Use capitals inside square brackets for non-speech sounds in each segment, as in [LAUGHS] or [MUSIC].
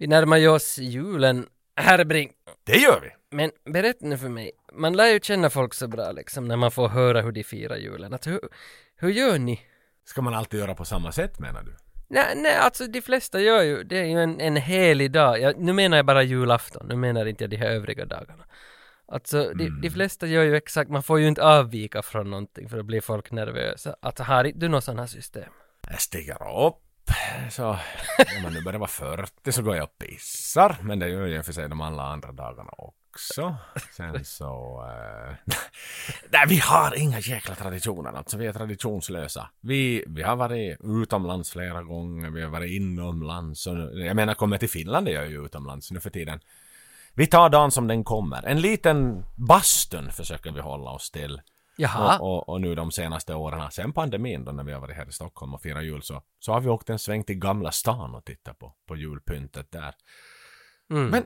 Vi närmar oss julen, herr Brink. Det gör vi! Men berätta nu för mig, man lär ju känna folk så bra liksom när man får höra hur de firar julen. Att hur, hur gör ni? Ska man alltid göra på samma sätt menar du? Nej, nej, alltså de flesta gör ju, det är ju en, en helig dag. Jag, nu menar jag bara julafton, nu menar inte jag de här övriga dagarna. Alltså, de, Mm. de flesta gör ju exakt, man får ju inte avvika från någonting för då blir folk nervösa. Att har inte du något sådant här system? Jag stiger upp, så [LAUGHS] om man nu börjar vara 40 så går jag och pissar. Men det gör jag för sig de alla andra dagarna också. Sen så... Äh, [LAUGHS] nej, vi har inga jäkla traditioner alltså. Vi är traditionslösa. Vi, vi har varit utomlands flera gånger, vi har varit inomlands. Och, jag menar, kommer till Finland är jag ju utomlands nu för tiden. Vi tar dagen som den kommer. En liten bastun försöker vi hålla oss till. Jaha, Och, och, och nu de senaste åren, sen pandemin då när vi har varit här i Stockholm och firat jul så, så har vi åkt en sväng till Gamla stan och tittat på, på julpyntet där. mm. Men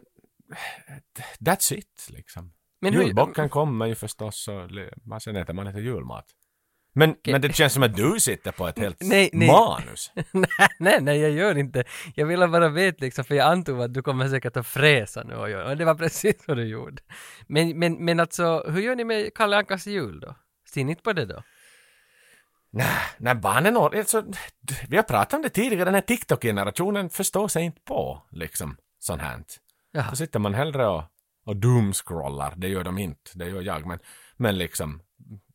that's it liksom. Men hur- Julbocken kommer ju förstås och man sen äter man lite julmat. Men, men det känns som att du sitter på ett helt [LAUGHS] Nej, nej. manus. [LAUGHS] nej, nej, nej, jag gör inte. Jag ville bara veta liksom, för jag antog att du kommer säkert att fräsa nu och, göra- och det var precis vad du gjorde. Men, men, men alltså, hur gör ni med Kalle Ankas jul då? Inte på det då? Nej, när barnen når, alltså, vi har pratat om det tidigare, den här TikTok-generationen förstår sig inte på liksom sånt här. Jaha. Då sitter man hellre och, och doomscrollar, det gör de inte, det gör jag, men, men liksom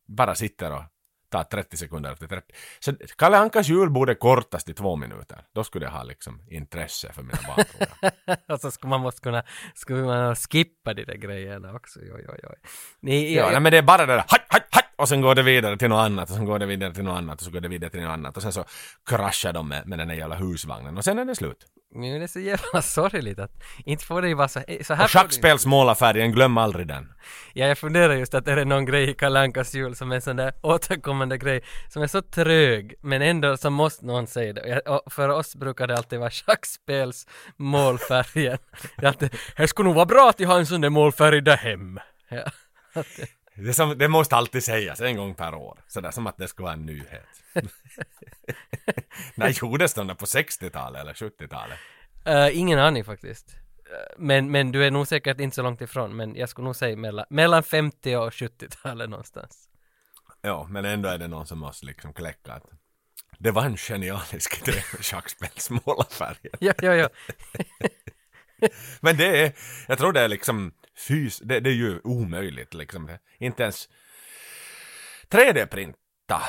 bara sitter och tar 30 sekunder efter 30. Så Kalle Ankas jul borde kortas till två minuter. Då skulle jag ha liksom intresse för mina barn tror jag. [LAUGHS] och så skulle man måste kunna, skulle man skippa de där grejerna också, oj, oj, oj. Ni, Ja, jag, nej, men det är bara det där haj, haj, och sen går det vidare till något annat och sen går det vidare till något annat och så går det vidare till något annat och sen så kraschar de med, med den där jävla husvagnen och sen är det slut. men det är så jävla [LAUGHS] sorgligt att inte får det ju vara så, så här Och schackspelsmålarfärgen, glöm aldrig den. Ja, jag funderar just att är det någon grej i Kalle Ankas jul som är en sån där återkommande grej som är så trög men ändå så måste någon säga det. Och för oss brukar det alltid vara schackspels målfärgen. [LAUGHS] Det är alltid, här skulle nog vara bra att har en sån där målfärg där hem. [LAUGHS] Ja. Det, som, det måste alltid sägas en gång per år. Sådär som att det ska vara en nyhet. [LAUGHS] När gjordes de där på 60-talet eller 70-talet? Eh, ingen aning faktiskt. Eh, men, men du är nog säkert inte så långt ifrån, men jag skulle nog säga mellan, mellan 50 och 70-talet någonstans. Ja, men ändå är det någon som måste liksom kläcka att det var en genialisk idé med schackspelsmålarfärgen. Ja, ja, ja. [LAUGHS] [LAUGHS] Men det är, jag tror det är liksom fys, det, det är ju omöjligt liksom. Inte ens 3D-printa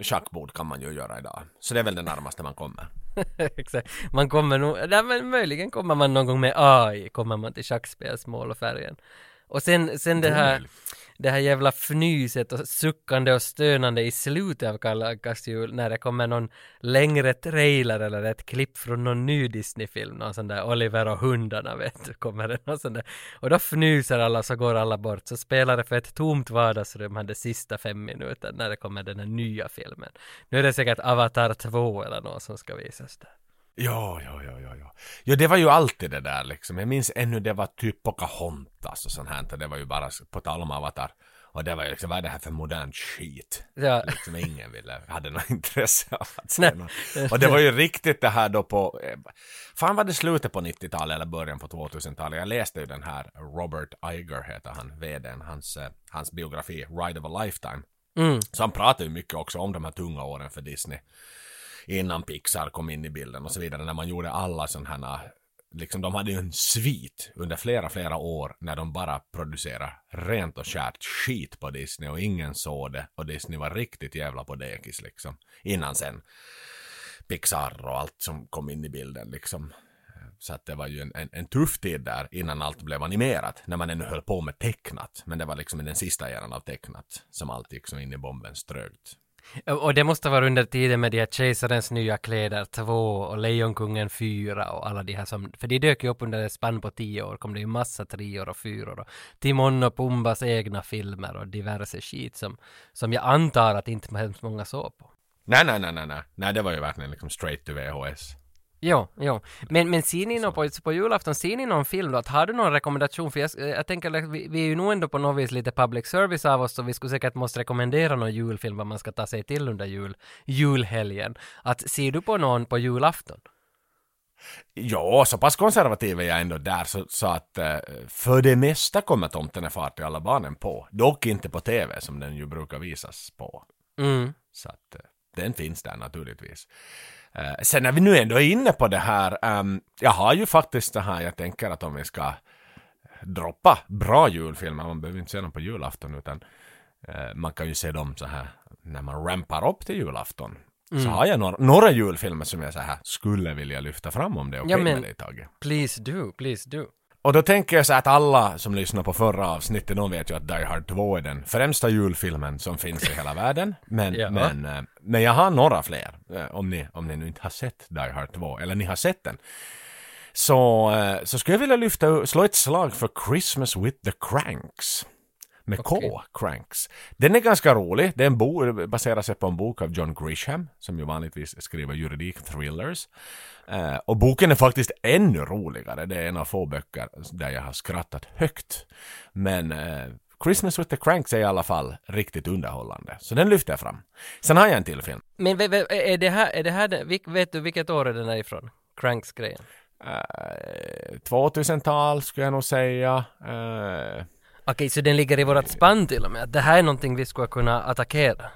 schackbord kan man ju göra idag. Så det är väl det närmaste man kommer. [LAUGHS] Exakt. Man kommer nog, nej men möjligen kommer man någon gång med AI, kommer man till schackspelsmål och färgen. Och sen, sen det här det här jävla fnyset och suckande och stönande i slutet av Kalle jul när det kommer någon längre trailer eller ett klipp från någon ny Disney-film, någon sån där Oliver och hundarna vet du, kommer det någon sån där. Och då fnyser alla så går alla bort, så spelar det för ett tomt vardagsrum här de sista fem minuterna när det kommer den här nya filmen. Nu är det säkert Avatar 2 eller något som ska visas där. Ja, ja, ja, ja, ja. Jo, det var ju alltid det där liksom. Jag minns ännu det var typ Pocahontas och sånt här. och Det var ju bara på tal om Avatar. Och det var ju liksom, vad är det här för modern skit? Ja, Liksom ingen ville, hade något [LAUGHS] intresse av att se något. Och det var ju riktigt det här då på, eh, fan var det slutet på 90-talet eller början på 2000-talet? Jag läste ju den här, Robert Iger heter han, vdn, hans, eh, hans biografi, Ride of a Lifetime. mm. Så han pratar ju mycket också om de här tunga åren för Disney. Innan Pixar kom in i bilden och så vidare. När man gjorde alla sådana här, liksom de hade ju en svit under flera, flera år när de bara producerade rent och skärt skit på Disney och ingen såg det. Och Disney var riktigt jävla på dekis liksom. Innan sen Pixar och allt som kom in i bilden liksom. Så att det var ju en, en, en tuff tid där innan allt blev animerat. När man ännu höll på med tecknat. Men det var liksom i den sista eran av tecknat. Som allt gick så in i bombens trögt. Och det måste vara under tiden med de här Kejsarens nya kläder 2 och Lejonkungen 4 och alla de här som, för de dök ju upp under ett spann på 10 år, kom det ju massa trior och fyror och Timon och Pumbas egna filmer och diverse skit som, som jag antar att inte hemskt många såg på. Nej, nej, nej, nej, nej. Nej, det var ju verkligen liksom straight to VHS. Jo, jo. Men, men ser ni någon på, på julafton, ser ni någon film då? Att har du någon rekommendation? För jag, jag tänker att vi, vi är ju nog ändå på något vis lite public service av oss, så vi skulle säkert måste rekommendera någon julfilm vad man ska ta sig till under jul, julhelgen. Att ser du på någon på julafton? Ja, så pass konservativ är jag ändå där så, så att eh, för det mesta kommer Tomten är far till alla barnen på. Dock inte på TV som den ju brukar visas på. Mm. Så att eh, den finns där naturligtvis. Eh, sen när vi nu ändå är inne på det här, ehm, jag har ju faktiskt det här, jag tänker att om vi ska droppa bra julfilmer, man behöver inte se dem på julafton utan eh, man kan ju se dem så här när man rampar upp till julafton. Så har jag några, några julfilmer som jag så här skulle vilja lyfta fram om det är okej Ja, men- med dig Tage. Please do, please do. Och då tänker jag så att alla som lyssnar på förra avsnittet, de vet ju att Die Hard 2 är den främsta julfilmen som finns i hela världen. Men, Ja. men, eh, men jag har några fler, eh, om ni, om ni nu inte har sett Die Hard 2, eller ni har sett den. Så, eh, så skulle jag vilja lyfta, slå ett slag för Christmas with the Cranks. Med K, Okej. Cranks. Den är ganska rolig. Det är en bok, baserar sig på en bok av John Grisham, som ju vanligtvis skriver juridik-thrillers. Eh, och boken är faktiskt ännu roligare. Det är en av få böcker där jag har skrattat högt. Men eh, Christmas with the Cranks är i alla fall riktigt underhållande. Så den lyfter jag fram. Sen har jag en till film. Men är det här, är det här, den- vet du vilket år är den är ifrån? Cranks-grejen. Eh, 2000-tal skulle jag nog säga. Eh, Okej, så den ligger i vårat spann till och med. Det här är någonting vi skulle kunna attackera.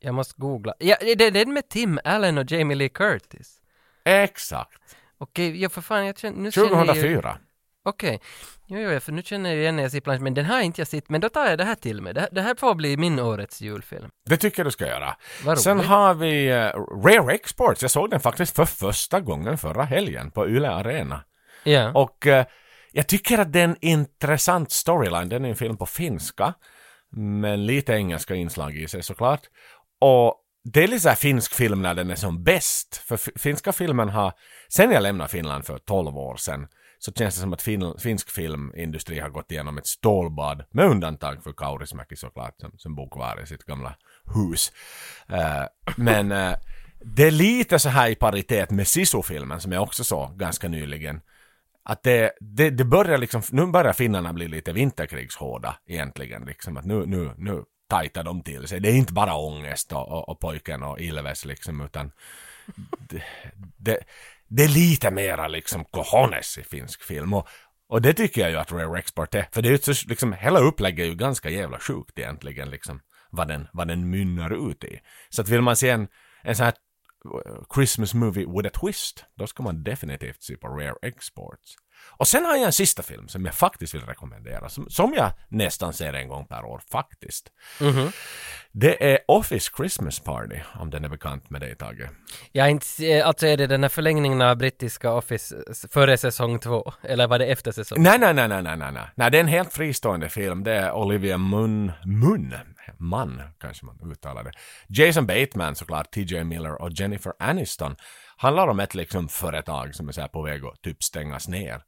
Jag måste googla. Ja, det är den med Tim Allen och Jamie Lee Curtis. exakt. Okej, ja för fan, jag känner, nu känner jag ju... 2004. Okej. Jo, jo, för nu känner jag igen när jag ser plansch, men den här har inte jag sett, men då tar jag det här till mig. Det, här- det här får bli min årets julfilm. Det tycker jag du ska göra. Vad Sen roligt. har vi eh, Rare Exports. Jag såg den faktiskt för första gången förra helgen på Yle Arena. Ja. Och eh, jag tycker att det är en intressant storyline. Den är en film på finska. Men lite engelska inslag i sig såklart. Och det är lite såhär finsk film när den är som bäst. För finska filmen har, sen jag lämnade Finland för 12 år sedan, så känns det som att fin, finsk filmindustri har gått igenom ett stålbad, med undantag för Kaurismäki såklart, som, som bor kvar i sitt gamla hus. Uh, men uh, det är lite så här i paritet med Sisu-filmen som jag också såg ganska nyligen. Att det, det, det börjar liksom, nu börjar finnarna bli lite vinterkrigshårda egentligen. Liksom att nu, nu, nu tajtar de till sig. Det är inte bara ångest och, och, och pojken och Ilves liksom, utan det, det, det är lite mera liksom cojones i finsk film. Och, och det tycker jag ju att Rare Export är. För det är ju så, liksom, hela upplägget är ju ganska jävla sjukt egentligen, liksom, vad den, vad den mynnar ut i. Så att vill man se en, en sån här Christmas movie with a twist, då ska man definitivt se på Rare Exports. Och sen har jag en sista film som jag faktiskt vill rekommendera, som, som jag nästan ser en gång per år faktiskt. Mhm. Det är Office Christmas Party, om den är bekant med dig Tage. Har inte, se- alltså är det den här förlängningen av brittiska Office före säsong två? Eller var det efter säsong? Nej, nej, nej, nej, nej, nej. Nej, det är en helt fristående film. Det är Olivia Munn, Munn, man, kanske man uttalar det. Jason Bateman såklart, TJ Miller och Jennifer Aniston. Handlar om ett liksom företag som är så här på väg att typ stängas ner.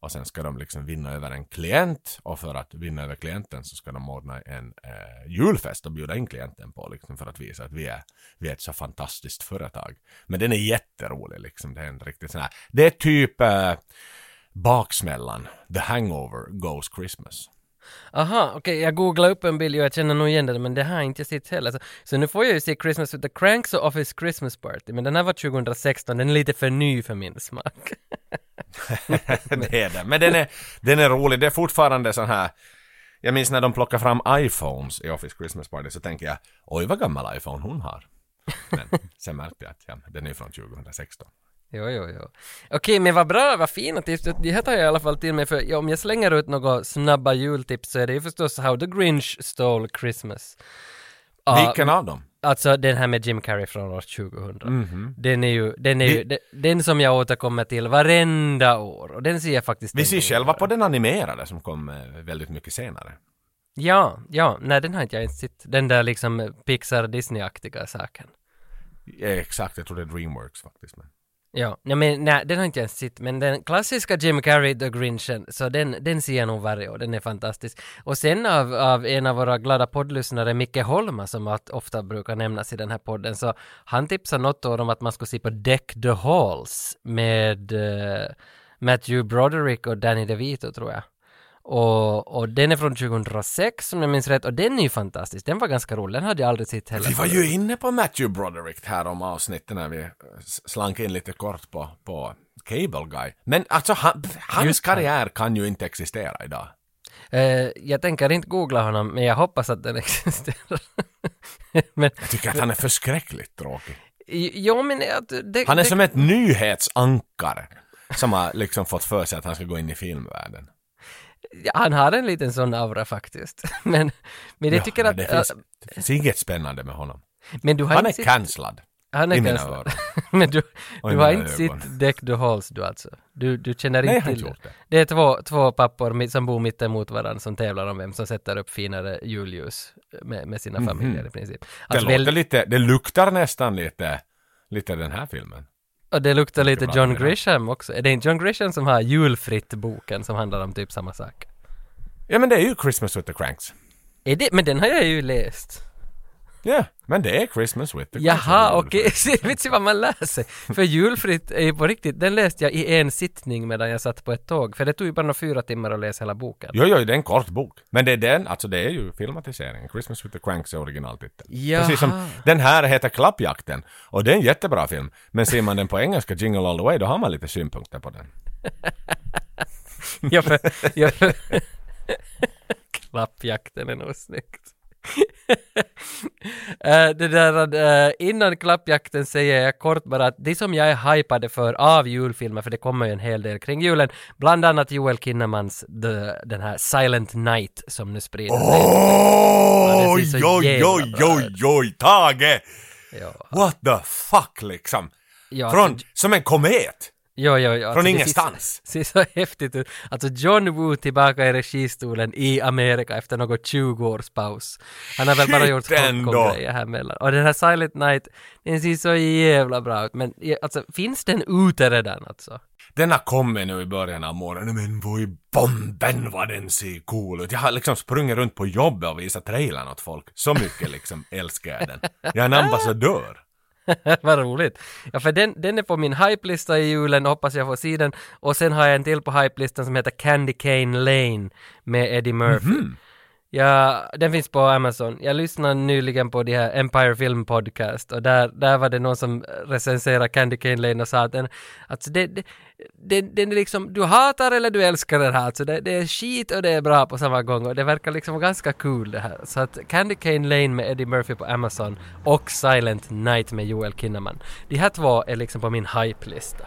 Och sen ska de liksom vinna över en klient och för att vinna över klienten så ska de ordna en eh, julfest och bjuda in klienten på liksom för att visa att vi är, vi är ett så fantastiskt företag. Men den är jätterolig liksom. Det är en riktigt sån här, det är typ eh, baksmällan, The Hangover Goes Christmas. Aha, okej, jag googlade upp en bild och jag känner nog igen den men det här har inte jag sett heller. Så, så nu får jag ju se Christmas with the Cranks och Office Christmas Party, men den här var 2016, den är lite för ny för min smak. [LAUGHS] det är den, Men den är, den är rolig. Det är fortfarande sån här... Jag minns när de plockar fram iPhones i Office Christmas Party så tänker jag oj vad gammal iPhone hon har. Men sen märkte jag att ja, den är från 2016. Jo, jo, jo. Okej, men vad bra, vad fina tips. Det här tar jag i alla fall till mig för om jag slänger ut några snabba jultips så är det ju förstås How the Grinch Stole Christmas. Vilken av dem? Alltså den här med Jim Carrey från år 2000. Mhm. Den är ju, den är ju, Vi- den, som jag återkommer till varenda år och den ser jag faktiskt Vi ser själva på den animerade som kom eh, väldigt mycket senare. Ja, ja, nej den har inte jag ens sett. Den där liksom Pixar Disney-aktiga saken. Ja, exakt, jag tror det är Dreamworks faktiskt. Men. Ja, nej men nej, den har inte jag ens sett, men den klassiska Jim Carrey, The Grinchen, så den, den ser jag nog varje år, den är fantastisk. Och sen av, av en av våra glada poddlyssnare, Micke Holma, som att ofta brukar nämnas i den här podden, så han tipsade något år om att man skulle se på Deck the Halls med uh, Matthew Broderick och Danny DeVito tror jag. Och, och den är från 2006 om jag minns rätt och den är ju fantastisk. Den var ganska rolig, den hade jag aldrig sett heller. Vi var ju inne på Matthew Broderick här om avsnittet när vi slank in lite kort på, på Cable Guy. Men alltså han, hans Just han. karriär kan ju inte existera idag. Eh, jag tänker inte googla honom, men jag hoppas att den [LAUGHS] existerar. men, Jag tycker att han är förskräckligt tråkig. jo men det, Han är det, som ett nyhetsankare som har liksom fått för sig att han ska gå in i filmvärlden. Ja, han har en liten sån aura faktiskt. [LAUGHS] men, men jag Ja, tycker men att... det, finns, det finns inget spännande med honom. men du har Han är sett- cancellad. Han är i mina cancellad. öron. [LAUGHS] men du, i du har inte sett Deck the Halls du alltså? Du, du känner Nej, inte har till gjort det. Det är två, två pappor som bor mitt emot varandra som tävlar om vem som sätter upp finare julljus med, med sina familjer i princip. Mhm. Det Alltså, låter väl- lite, det luktar nästan lite, lite den här filmen. Och det luktar lite John. Grisham också. Är det inte John Grisham som har julfritt-boken som handlar om typ samma sak? Ja men det är ju Christmas with the Cranks. Är det, men den har jag ju läst. Ja, men det är Christmas with the. Jaha, okej. [LAUGHS] Vet du vad man lär sig? För julfritt är ju på riktigt, den läste jag i en sittning medan jag satt på ett tåg. För det tog ju bara några fyra timmar att läsa hela boken. Jo, jo, det är en kort bok. Men det är den, alltså det är ju filmatiseringen. Christmas with the Cranks är originaltiteln. Jaha. Precis som den här heter Klappjakten. Och det är en jättebra film. Men ser man den på engelska, Jingle All The Way, då har man lite synpunkter på den. [LAUGHS] Ja, för, ja, för [LAUGHS] Klappjakten är nog snyggt. [LAUGHS] Eh, det där, uh, innan klappjakten säger jag kort bara att det som jag är hypade för av julfilmer, för det kommer ju en hel del kring julen, bland annat Joel Kinnemans the, den här Silent Night som nu sprider sig. Ja, Oj, oj, oj, oj, oj, Tage! Ja, What the fuck liksom? ja, Från, som en komet! Jo, jo, jo. Alltså, det ingenstans. Ser, ser så häftigt ut. Alltså John Woo tillbaka i registolen i Amerika efter något 20 års paus. Han har väl bara gjort. Hongkong-grejer här mellan. Och den här Silent Night, den ser så jävla bra ut. Men alltså, finns den ute redan alltså? Den har kommit nu i början av månaden, men vad i bomben vad den ser cool ut. Jag har liksom sprungit runt på jobbet och visat trailern åt folk. Så mycket liksom älskar jag den. Jag är en ambassadör. [LAUGHS] Vad roligt. Ja, för den, den är på min hype-lista i julen, hoppas jag får se den. Och sen har jag en till på hype-listan som heter Candy Cane Lane med Eddie Murphy. Ja, den finns på Amazon. Jag lyssnade nyligen på det här Empire Film Podcast och där, där var det någon som recenserade Candy Cane Lane och sa att den, alltså det, det, det, den är liksom, du hatar eller du älskar den här, alltså det, det är skit och det är bra på samma gång och det verkar liksom ganska kul det här. Så att Candy Cane Lane med Eddie Murphy på Amazon och Silent Night med Joel Kinnaman. De här två är liksom på min hype-lista.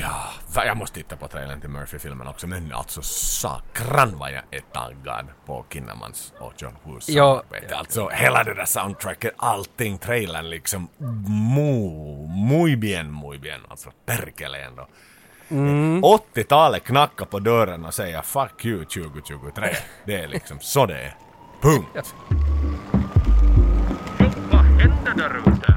Ja, jag måste titta på trailern till Murphy-filmen också, men alltså sakran vad jag är taggad på Kinnamans och John Woos Ja. samarbete. Alltså hela det där soundtracket, allting, trailern liksom, mu, muy bien, muy bien, alltså perkele ändå. 80-talet knackar på dörren och säger 'fuck you 2023' Det är liksom så det är. Punkt. Vad händer där ute?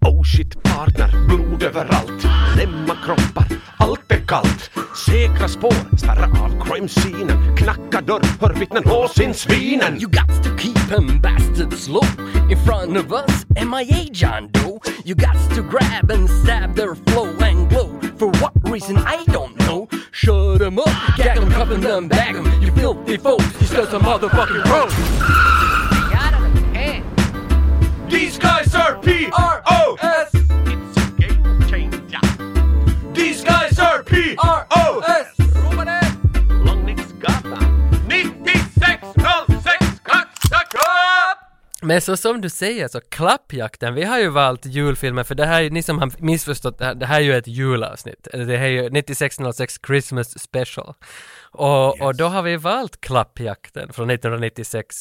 Oh shit partner, blod överallt Lämma kroppar, allt är kallt Säkra spår, spärra av crime-scenen Knacka dörr, hör vittnen, lås in svinen You got to keep them bastards low in front of us. MIA John Doe. You got to grab and stab their flow and glow. For what reason I don't know. Shut them up, gag them, cuff them, bag them. You filthy folks, you studs a motherfucking road. These guys are P-R-O-S Men så som du säger så klappjakten, vi har ju valt julfilmer för det här är ju, ni som har missförstått det här, det här är ju ett julavsnitt. Det här är ju 9606 Christmas special. Och, och då har vi valt klappjakten från 1996.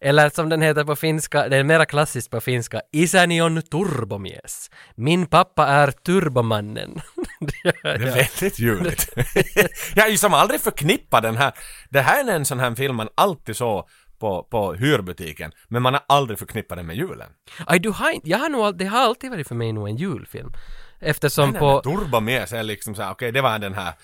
Eller som den heter på finska, det är mera klassiskt på finska, Isäni on turbomies. Min pappa är turbomannen. [LAUGHS] Det är väldigt juligt. [LAUGHS] jag är ju som aldrig förknippat den här. Det här är en sån här film man alltid såg på, på hyrbutiken, men man har aldrig förknippat den med julen. Aj, du har inte, jag har nog, det har alltid varit för mig nog en julfilm. Eftersom Nej, på... men Turbo med sig är liksom såhär, okej det var den här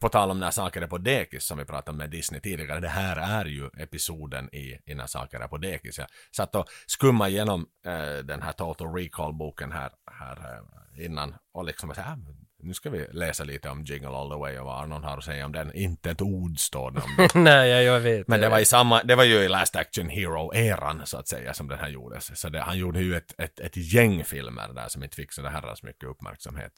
på tal om när saker är på dekis som vi pratade med Disney tidigare, det här är ju episoden i, i när saker är på dekis. Jag satt och skummade igenom eh, den här Total Recall-boken här, här eh, innan och liksom så här, nu ska vi läsa lite om Jingle All The Way och vad Arnold har att säga om den. Inte ett ord står det om den. [LAUGHS] Nej, jag, jag vet. Men det var, i samma, det var ju i Last Action Hero-eran så att säga som den här gjordes. Så det, han gjorde ju ett, ett, ett gäng filmer där som inte fick så herrans mycket uppmärksamhet.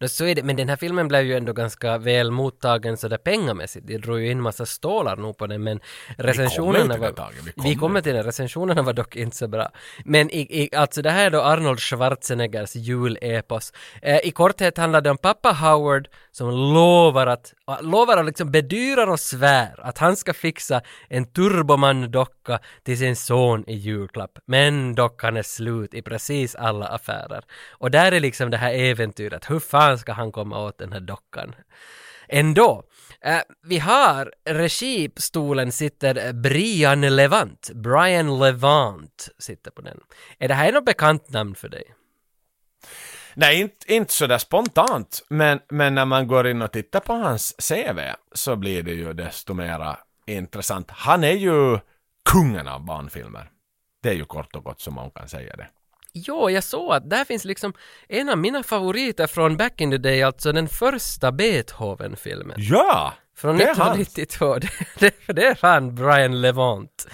Nå, så är det, men den här filmen blev ju ändå ganska väl mottagen sådär pengamässigt. Det drog ju in massa stålar nog på den, men recensionerna var... det, Tage, vi vi kommer kommer till den, recensionerna var dock inte så bra. Men i, i, alltså det här är då Arnold Schwarzeneggers julepos. Eh, I korthet handlar det om pappa Howard som lovar att, lovar och liksom bedyrar och svär att han ska fixa en Turboman-docka till sin son i julklapp. Men dockan är slut i precis alla affärer. Och där är liksom det här äventyret, hur fan ska han komma åt den här dockan? Ändå, Uh, vi har registolen sitter Brian Levant, Brian Levant sitter på den. Är det här något bekant namn för dig? Nej, inte, inte sådär spontant, men, men när man går in och tittar på hans CV så blir det ju desto mera intressant. Han är ju kungen av barnfilmer. Det är ju kort och gott som man kan säga det. Jo, jag såg att där finns liksom en av mina favoriter från back in the day, alltså den första Beethoven-filmen. Ja! Från det är han. 1992. [LAUGHS] Det, det, är fan Brian Levant.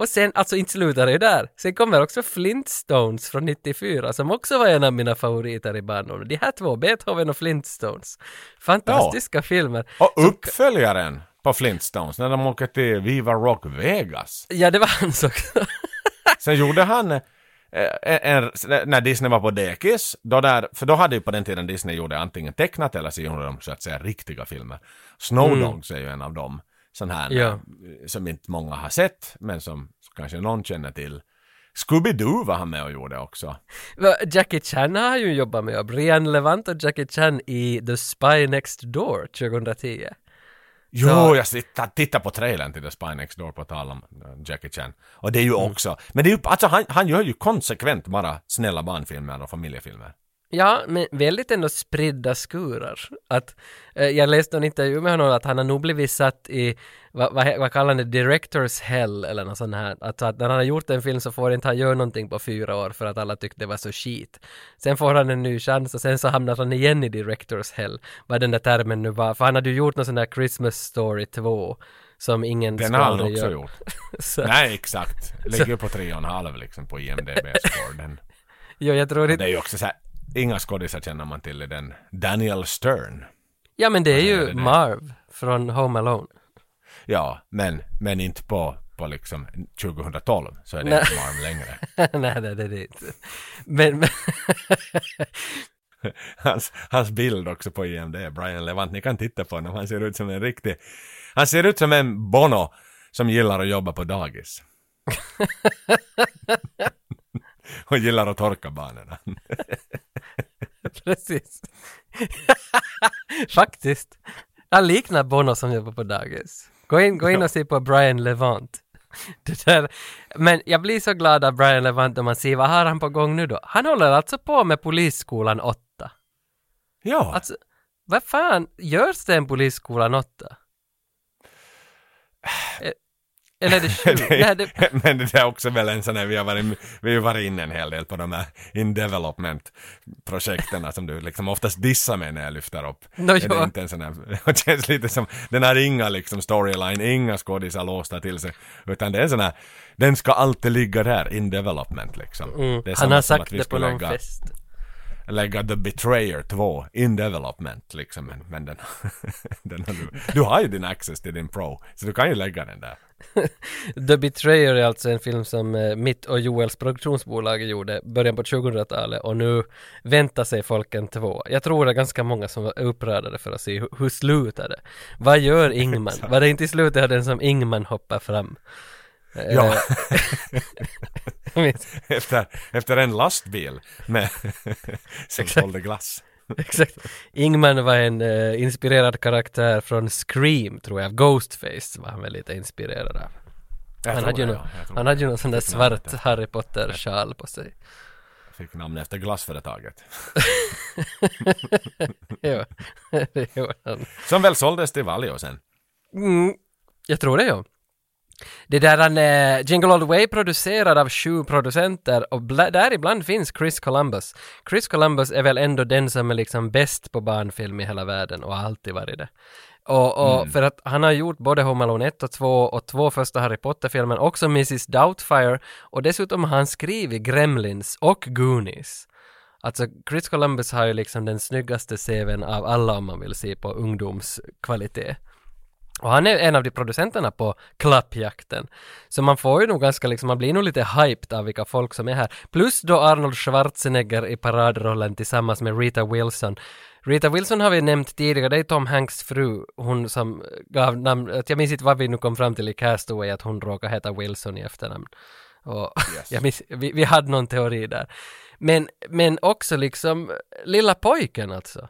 Och sen, alltså inte slutar det där. Sen kommer också Flintstones från 94 som också var en av mina favoriter i barndomen. De här två, Beethoven och Flintstones. Fantastiska filmer. Och uppföljaren på Flintstones när de åker till Viva Rock Vegas. Ja, det var hans också. [LAUGHS] Sen gjorde han eh, en, när Disney var på dekis, då där, för då hade ju på den tiden Disney gjorde antingen tecknat eller så gjorde de så att säga riktiga filmer. Snow Dogs är ju en av dem, sån här Ja. eh, som inte många har sett, men som kanske någon känner till. Scooby-Doo var han med och gjorde också. Jackie Chan har ju jobbat med, Brian Levant och Jackie Chan i The Spy Next Door 2010. Jo, Så- jag tittar, tittar på trailern till The Spy Next Door på tal om eh, Jackie Chan. Och det är ju också, men det är ju, alltså han, han gör ju konsekvent bara snälla barnfilmer och familjefilmer. Ja, men väldigt ändå spridda skurar. Att, eh, jag läste en intervju med honom att han har nog blivit satt i, vad, vad, vad kallar han det, directors hell eller något sånt här. Att, att när han har gjort en film så får inte han göra någonting på fyra år för att alla tyckte det var så skit. Sen får han en ny chans och sen så hamnar han igen i directors hell. Vad den där termen nu var. För han hade ju gjort någon sån där Christmas story 2 som ingen Den har han också göra. gjort. [LAUGHS] Nej, exakt. Ligger på tre och en halv liksom på IMDB-score. [LAUGHS] Jo, jag tror Det inte... är ju också så här, inga skådisar känner man till i den. Daniel Stern. Ja, men det är ju det? Marv från Home Alone. Ja, men, men inte på, på liksom 2012 så är det Nej. inte Marv längre. [LAUGHS] nej, nej, det är det inte. Men, men [LAUGHS] Hans, hans bild också på IMD, Brian Levant, ni kan titta på honom, han ser ut som en riktig, han ser ut som en Bono som gillar att jobba på dagis. [LAUGHS] Och gillar att torka barnen. [LAUGHS] precis. [LAUGHS] Faktiskt. Han liknar Bono som jobbar på dagis. Gå in, gå in och se på Brian Levant. [LAUGHS] Det där. Men jag blir så glad av Brian Levant om man ser vad har han på gång nu då? Han håller alltså på med Polisskolan 8. Ja, Alltså, vad fan, görs det en Polisskolan 8? Eller är det [LAUGHS] sju? Nej, det, Men det är också väl en sån här, vi har varit, vi har varit inne en hel del på de här in development projekten som du liksom oftast dissar mig när jag lyfter upp. Nå, är det ja. inte en sån här, [LAUGHS] det känns lite som, den har inga liksom storyline, inga skådisar låsta till sig, utan det är en sån här, den ska alltid ligga där, in development liksom. Det är mm, han har sagt att vi det på skulle någon lägga, fest. lägga The Betrayer 2 in development liksom, men, men den, [LAUGHS] den har du, du har ju din access till din pro, så du kan ju lägga den där. [LAUGHS] The Betrayer är alltså en film som eh, mitt och Joels produktionsbolag gjorde början på 2000-talet och nu väntar sig folk en två. Jag tror det är ganska många som var upprörda för att se hur, hur slutar det? Vad gör [LAUGHS] Ingman? Var det inte i slutet den som Ingman hoppar fram? Eh, Ja. [LAUGHS] efter, efter en lastbil med som sålde glass. [LAUGHS] Exakt. Ingman var en eh, inspirerad karaktär från Scream, tror jag. Ghostface var han väl lite inspirerad av. Jag Han hade, ju det, nå- ja. Jag han hade ju någon sån där svart Harry Potter-sjal på sig. Fick namn efter glassföretaget. [LAUGHS] ja, [LAUGHS] det gjorde han. Som väl såldes till Valio sen. Mm, jag tror det ja. Det där han, eh, Jingle All The Way producerad av sju producenter och bla- däribland finns Chris Columbus. Chris Columbus är väl ändå den som är liksom bäst på barnfilm i hela världen och har alltid varit det. Och, och för att han har gjort både Home Alone 1 och 2 och två första Harry Potter-filmen, också Mrs Doubtfire och dessutom har han skrivit Gremlins och Goonies. Alltså Chris Columbus har ju liksom den snyggaste CVn av alla om man vill se på ungdomskvalitet. Och han är en av de producenterna på Klappjakten. Så man får ju nog ganska liksom, man blir nog lite hyped av vilka folk som är här. Plus då Arnold Schwarzenegger i paradrollen tillsammans med Rita Wilson. Rita Wilson har vi nämnt tidigare, det är Tom Hanks fru, hon som gav namn, jag minns inte vad vi nu kom fram till i Castaway, att hon råkar heta Wilson i efternamn. Och [LAUGHS] jag minns, vi, vi hade någon teori där. Men, men också liksom lilla pojken alltså.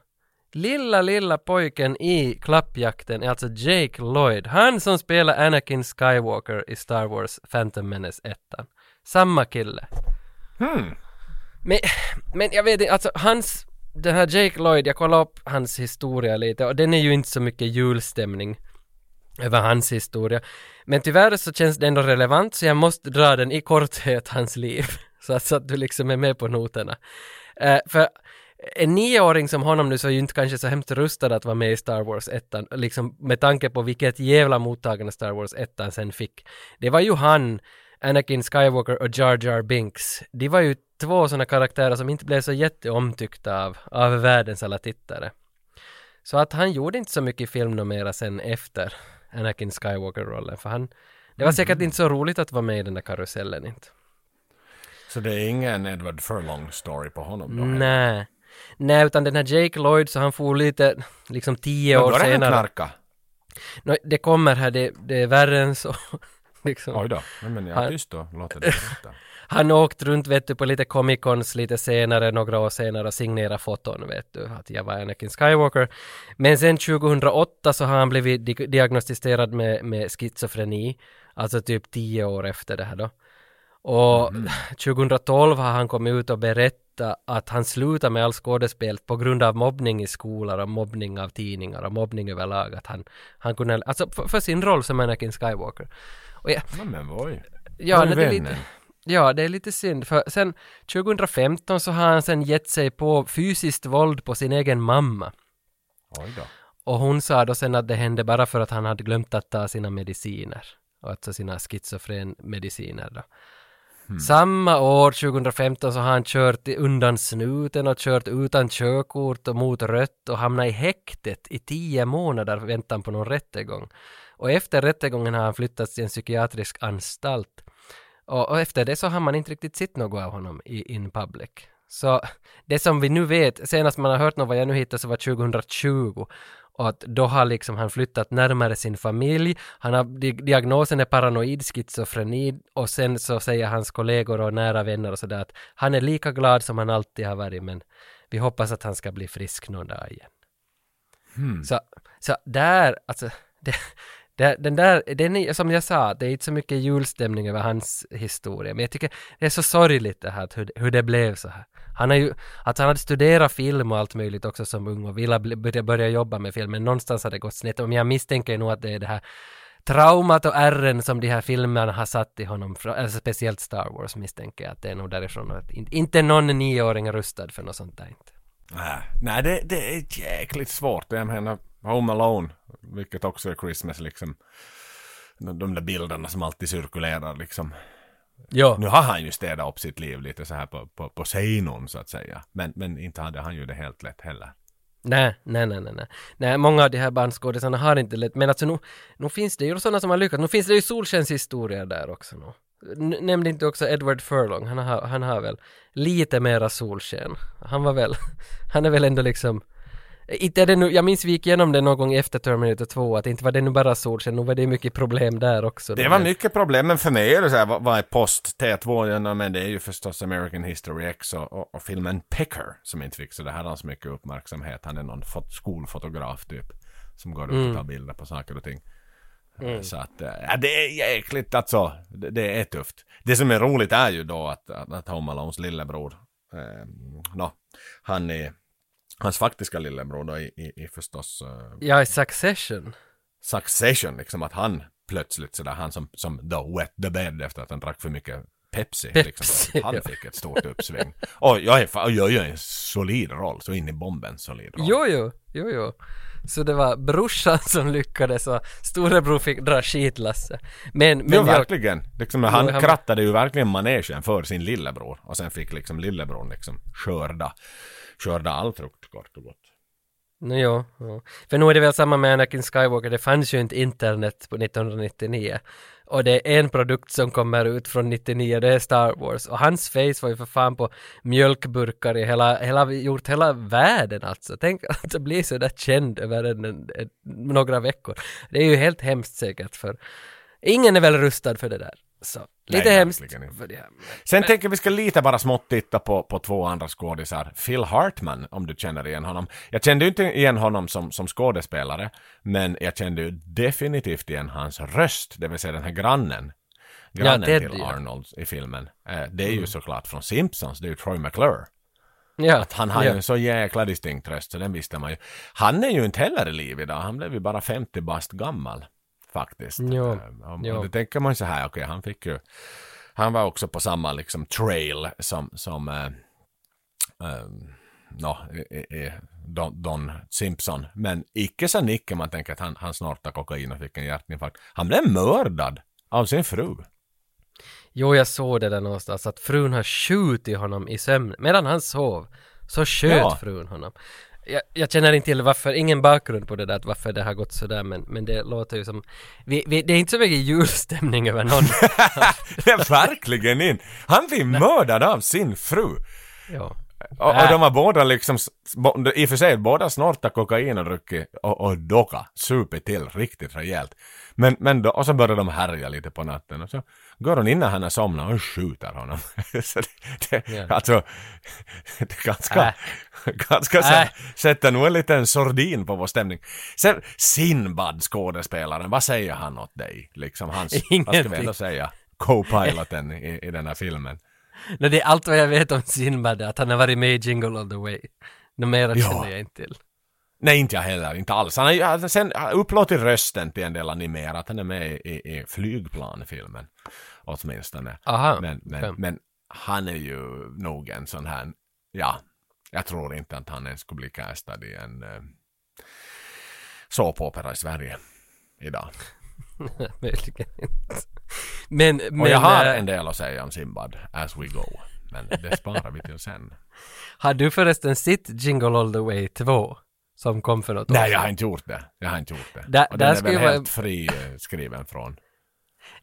Lilla, lilla pojken i klappjakten är alltså Jake Lloyd. Han som spelar Anakin Skywalker i Star Wars Phantom Menace 1. Samma kille. Hmm. Men, men jag vet inte, alltså hans, den här Jake Lloyd, jag kollade upp hans historia lite och den är ju inte så mycket julstämning över hans historia. Men tyvärr så känns det ändå relevant så jag måste dra den i korthet, hans liv. [LAUGHS] Så att, så att du liksom är med på noterna. Eh, för en nioåring som honom nu så är ju inte kanske så hemskt rustad att vara med i Star Wars 1, liksom med tanke på vilket jävla mottagande Star Wars 1 sen fick. Det var ju han, Anakin Skywalker och Jar Jar Binks. De var ju två sådana karaktärer som inte blev så jätteomtyckta av, av världens alla tittare. Så att han gjorde inte så mycket film numera sen efter Anakin Skywalker-rollen, för han det var säkert inte så roligt att vara med i den där karusellen inte. Så det är ingen Edward Furlong story på honom då? Nej. Nej, utan den här Jake Lloyd, så han får lite, liksom tio Men år då är det han senare. knarka. Nå, det kommer här, det, det är värre än så. [LAUGHS] liksom. Oj då. Men jag är tyst då. Låter det. [LAUGHS] Han åkt runt vet du på lite Comic Cons lite senare, några år senare och signerade foton vet du, att jag var Anakin Skywalker. Men sen 2008 så har han blivit di- diagnostiserad med, med schizofreni, alltså typ tio år efter det här då. Och [LAUGHS] 2012 har han kommit ut och berättat att han slutar med all skådespel på grund av mobbning i skolor och mobbning av tidningar och mobbning överlag. Att han, han kunde, alltså för, för sin roll som Anakin Skywalker. Och jag, Ja, men oj. Ja, det är lite, ja, det är lite synd. För sen 2015 så har han sen gett sig på fysiskt våld på sin egen mamma. Oj då. Och hon sa då sen att det hände bara för att han hade glömt att ta sina mediciner. Alltså sina schizofrenmediciner då. Mm. Samma år, 2015, så har han kört undan snuten och kört utan körkort och mot rött och hamnat i häktet i tio månader väntan på någon rättegång. Och efter rättegången har han flyttats till en psykiatrisk anstalt. Och, och efter det så har man inte riktigt sett något av honom i in public. Så det som vi nu vet, senast man har hört något vad jag nu hittade så var 2020 och att då har liksom han flyttat närmare sin familj, han har, di- diagnosen är paranoid schizofreni och sen så säger hans kollegor och nära vänner och sådär att han är lika glad som han alltid har varit men vi hoppas att han ska bli frisk någon dag igen. Så, så där, alltså, det, det, den där, den är, som jag sa, det är inte så mycket julstämning över hans historia, men jag tycker det är så sorgligt det här, att hur, hur det blev så här. Han har ju, att han hade studerat film och allt möjligt också som ung och ville börja, börja jobba med film, men någonstans har det gått snett. Men jag misstänker nog att det är det här traumat och ärren som de här filmerna har satt i honom, alltså speciellt Star Wars misstänker jag att det är nog därifrån. Att inte, inte någon nioåring är rustad för något sånt där inte. Nej, nej det, det är jäkligt svårt. Jag menar, Home Alone, vilket också är Christmas liksom. De, där bilderna som alltid cirkulerar liksom. Ja. Nu har han ju städat upp sitt liv lite så här på, på, på scenen så att säga. Men, men inte hade han ju det helt lätt heller. Nej, nej, nej, nej, nej. Många av de här barnskådisarna har inte lätt, men alltså nu, nu finns det ju sådana som har lyckats. Nu finns det ju solskenshistorier där också nu. Nämnde inte också Edward Furlong, han har, han har väl lite mera solsken. Han var väl, [LAUGHS] han är väl ändå liksom inte är det nu, jag minns vi gick igenom det någon gång efter Terminator 2, att inte var det nu bara solsken, nu var det mycket problem där också. Det var mycket problem, men för mig är det så här, vad, vad är post T2? Ja, men det är ju förstås American History X och, och, och filmen Picker som inte fick så det här så mycket uppmärksamhet. Han är någon fot- skolfotograf typ. Som går ut och tar bilder på saker och ting. Så att, eh, ja, det är jäkligt alltså. Det, det är tufft. Det som är roligt är ju då att, att, att Home Alones lillebror, eh, no, han är, hans faktiska lillebror då i, i, i förstås eh, Ja, i Succession. Succession, liksom att han plötsligt sådär, han som, som då wet the bed efter att han drack för mycket Pepsi. Pepsi, liksom. Han ja. fick ett stort uppsving. Och jag är, fa- jag gör en solid roll, så in i bomben solid roll. Jo, jo, jo, jo. Så det var brorsan som lyckades och storebror fick dra skitlasse. Men, men Men jag, verkligen. Liksom, han han- krattade ju verkligen manegen för sin lillebror. Och sen fick liksom lillebror liksom skörda, skörda all frukt kort och gott. no, jo. För nu är det väl samma med Anakin Skywalker, det fanns ju inte internet på 1999. Och det är en produkt som kommer ut från 99, det är Star Wars. Och hans face var ju för fan på mjölkburkar i hela, hela, gjort hela världen alltså. Tänk att bli så där känd över en, en, en, några veckor. Det är ju helt hemskt säkert för ingen är väl rustad för det där. Så lite Nej, hemskt för det. Sen tänker vi ska lite bara smått titta på, på två andra skådisar. Phil Hartman, om du känner igen honom. Jag kände ju inte igen honom som, som skådespelare, men jag kände ju definitivt igen hans röst, det vill säga den här grannen. Grannen Ted, till ja. Mm. Arnold i filmen. Eh, det är ju såklart från Simpsons, det är ju Troy McClure. Ja, Han har ja. ju en så jäkla distinkt röst, så den visste man ju. Han är ju inte heller i liv idag, han blev ju bara 50 bast gammal. Faktiskt. Jo, Eh, om- jo. Och då tänker man så här, okej, han fick ju... Han var också på samma liksom trail som, som eh, eh, nå, i- i- i Don, Don Simpson. Men icke så Nicke, man tänker att han, han snortade kokain och fick en hjärtinfarkt. Han blev mördad av sin fru. Jo, jag såg det där någonstans, att frun har skjutit honom i sömn. Medan han sov, så sköt Ja. frun honom. Jag, jag känner inte till varför, ingen bakgrund på det där, att varför det har gått sådär, men, men det låter ju som... Vi, vi, det är inte så mycket julstämning över någon. [LAUGHS] det är verkligen inte. Han blir mördad av sin fru. ja. Och, och Äh. de har båda liksom, i och för sig båda snortat kokain och druckit och, och docka, supit till riktigt rejält. Men, men då, och så börjar de härja lite på natten och så går hon innan han har somnat och skjuter honom. [LAUGHS] så det, det, Ja. Alltså, [LAUGHS] det är ganska, Äh. [LAUGHS] ganska så, Äh. sätter nog en liten sordin på vår stämning. Sen Sinbad skådespelaren, vad säger han åt dig? Liksom hans, vad ska vi Ingenting. ändå säga, co-piloten i, i den här filmen. Nej, det är allt vad jag vet om Sinbad, att han har varit med i Jingle All The Way. Något mera Ja. känner jag inte till. Nej, inte jag heller. Inte alls. Han har sen upplåtit rösten till en del animerat. Han är med i, i flygplanfilmen. Åtminstone. Aha, Men, men, men han är ju nog en sån här, ja, jag tror inte att han ens skulle bli castad i en eh, såpopera i Sverige idag. [LAUGHS] Möjligen inte. Men, men Och jag har äh, en del att säga om Simbad as we go. Men det sparar vi till sen. [LAUGHS] har du förresten sett Jingle All The Way 2? Som kom för något år Nej, jag har inte gjort det. Jag har inte gjort det. Där- och den är väl ju vara- helt fri eh, skriven från.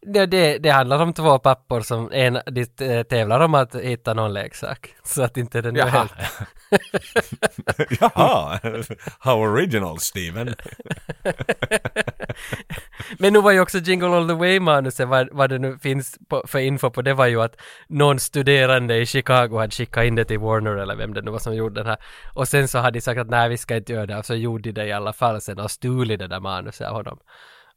Det, det, det handlar om två pappor som en, de eh, tävlar om att hitta någon leksak. [LAUGHS] Så att inte den är helt... [LAUGHS] Jaha, how original Steven. [LAUGHS] Men nu var ju också Jingle All The Way-manuset, vad, vad det nu finns på, för info på det var ju att någon studerande i Chicago hade skickat in det till Warner eller vem det nu var som gjorde den här. Och sen så hade de sagt att nej vi ska inte göra det och så gjorde de det i alla fall sen och stulit det där manuset av honom.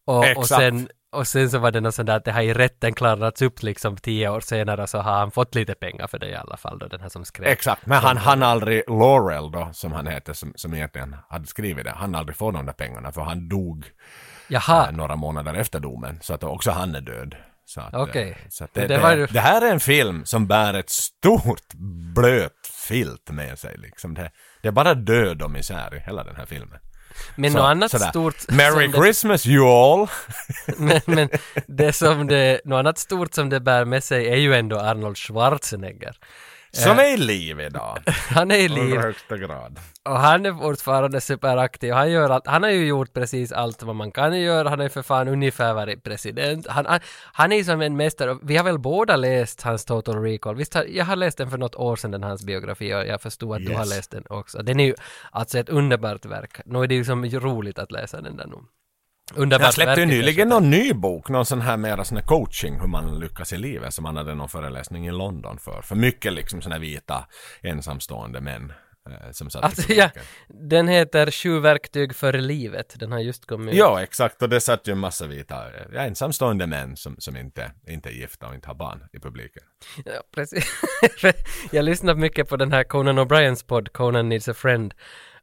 Och, och, Exakt. sen, och sen så var det något sånt där att det har i rätten klarats upp liksom tio år senare så har han fått lite pengar för det i alla fall då, den här som skrev. Exakt, men han han aldrig, Laurel då, som han heter, som, som egentligen hade skrivit det, han aldrig fått de där pengarna för han dog eh, några månader efter domen. Så att också han är död. Så att, eh, Okej. så att det, det det, var ju- det här är en film som bär ett stort blöt filt med sig liksom. Det, det är bara död och misär i hela den här filmen. Men Så- något annat sådär. stort Merry det- Christmas you all! [LAUGHS] men, men det som det, något annat stort som det bär med sig är ju ändå Arnold Schwarzenegger. Som är i liv idag. [LAUGHS] Han är i I liv högsta grad. och han är fortfarande superaktiv. Han, gör allt, han har ju gjort precis allt vad man kan göra. Han har ju för fan ungefär varit president. Han, han, han är ju som en mästare. Vi har väl båda läst hans Total Recall. Visst, har, jag har läst den för något år sedan, den hans biografi, och jag förstod att du har Yes. läst den också. Den är ju alltså ett underbart verk. Nu är det ju som roligt att läsa den där nu. Underbart Jag släppte ju nyligen någon ny bok, någon sån här mera sån här coaching, hur man lyckas i livet, som han hade någon föreläsning i London för. För mycket liksom såna här vita ensamstående män eh, som satt Alltså i ja, den heter Sju verktyg för livet. Den har just kommit. Ja, exakt. Och det satt ju en massa vita eh, ensamstående män som, som inte, inte är gifta och inte har barn i publiken. Ja, precis. [LAUGHS] jag lyssnar mycket på den här Conan O'Briens podd, Conan Needs a Friend.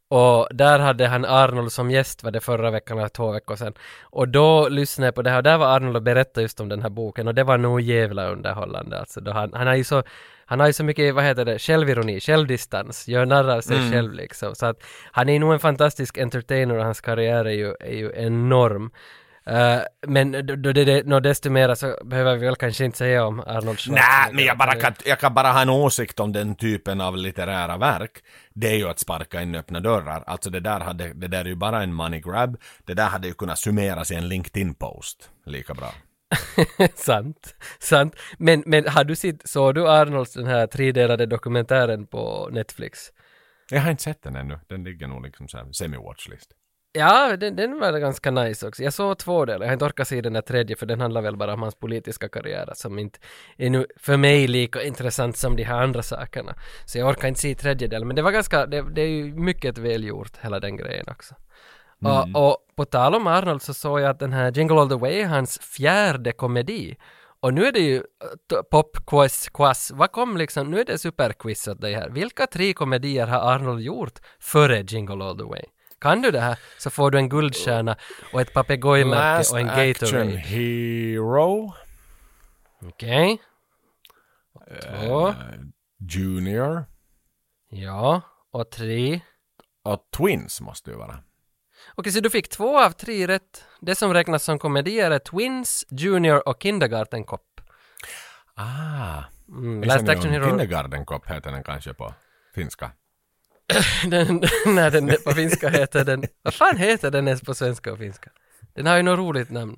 Och där hade han Arnold som gäst, var det förra veckan eller två veckor sedan. Och då lyssnade jag på det här och där var Arnold och berättade just om den här boken och det var nog jävla underhållande alltså. Då han, han har ju så han har ju så mycket, vad heter det, självironi, självdistans, gör narr av sig själv liksom. Så att han är nog en fantastisk entertainer och hans karriär är ju, är ju enorm. Eh, men då, det, det, nå desto mer så behöver vi väl kanske inte säga om Arnold Nej, Schwarzenegger. men jag, bara kan, jag kan bara ha en åsikt om den typen av litterära verk. Det är ju att sparka in öppna dörrar. Alltså det där, hade, det där är ju bara en money grab. Det där hade ju kunnat summeras i en LinkedIn-post lika bra. [LAUGHS] sant, sant. Men, men har du sett, såg du Arnolds den här tredelade dokumentären på Netflix? Jag har inte sett den ännu. Den ligger nog liksom så här semi-watchlist. Ja, den, den var ganska nice också. Jag såg två delar, jag har inte orkat se den där tredje för den handlar väl bara om hans politiska karriär som inte är nu för mig lika intressant som de här andra sakerna. Så jag orkar inte se tredje delen, men det var ganska, det, det är ju mycket välgjort hela den grejen också. Och, och på tal om Arnold så såg jag att den här Jingle All The Way är hans fjärde komedi. Och nu är det ju uh, pop quiz, quiz. Vad kom liksom, nu är det superquiz åt dig här. Vilka tre komedier har Arnold gjort före Jingle All The Way? Kan du det här så får du en guldstjärna och ett papegojmärke och en Action Gatorade. Hero. Okej. Två. eh, Junior. Ja. Och tre. Och Twins måste ju vara. Okej, så du fick två av tre rätt. Det som räknas som komedier är Twins, Junior och Kindergarten Cop. Ah. Mm, Last Action Hero. Kindergarten Cop heter den kanske på finska. [COUGHS] den, när den på finska heter den, vad fan heter den ens på svenska och finska? Den har ju något roligt namn.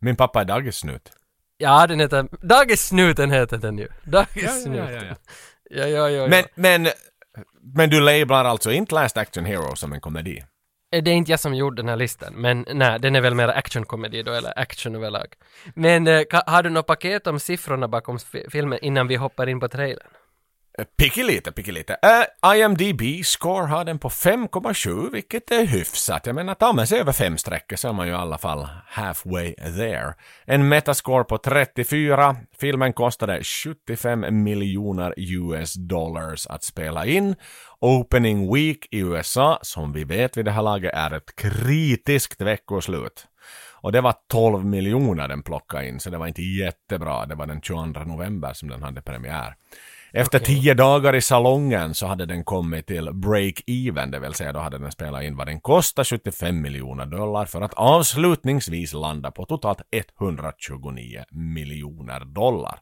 Min pappa är dagissnut. Ja, den heter, Dagissnuten heter den ju. Dagissnuten. Ja, ja, ja. ja, Men, men, men du lablar alltså inte Last Action Hero som en komedi? Eh, Det är inte jag som gjorde den här listan, men nej, den är väl mer actionkomedi då, eller action överlag. Men eh, ka- har du något paket om siffrorna bakom fi- filmen innan vi hoppar in på trailern? Eh, picky lite, picky lite. Eh, uh, IMDB score har den på 5,7 vilket är hyfsat. Jag menar tar man sig över fem sträckor så är man ju i alla fall halfway there. En metascore på 34. Filmen kostade 75 miljoner US dollars att spela in. Opening week i USA, som vi vet vid det här laget, är ett kritiskt veckoslut. Och det var 12 miljoner den plockade in, så det var inte jättebra. Det var den 22 november som den hade premiär. Efter tio dagar i salongen så hade den kommit till break-even, det vill säga då hade den spelat in vad den kostar, 75 miljoner dollar, för att avslutningsvis landa på totalt 129 miljoner dollar.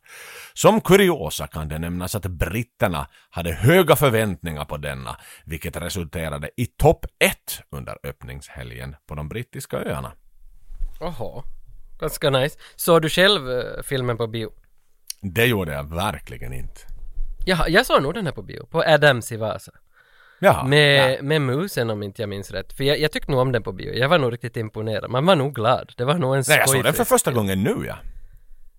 Som kuriosa kan det nämnas att britterna hade höga förväntningar på denna, vilket resulterade i topp 1 under öppningshelgen på de brittiska öarna. Jaha. Ganska nice. Såg du själv eh, filmen på bio? Det gjorde jag verkligen inte. Ja, jag såg nog den här på bio, på Adams i Vasa. Jaha, Med, ja. med musen om inte jag minns rätt. För jag, jag tyckte nog om den på bio. Jag var nog riktigt imponerad. Man var nog glad. Det var nog en Nej, jag såg den för första gången nu ja.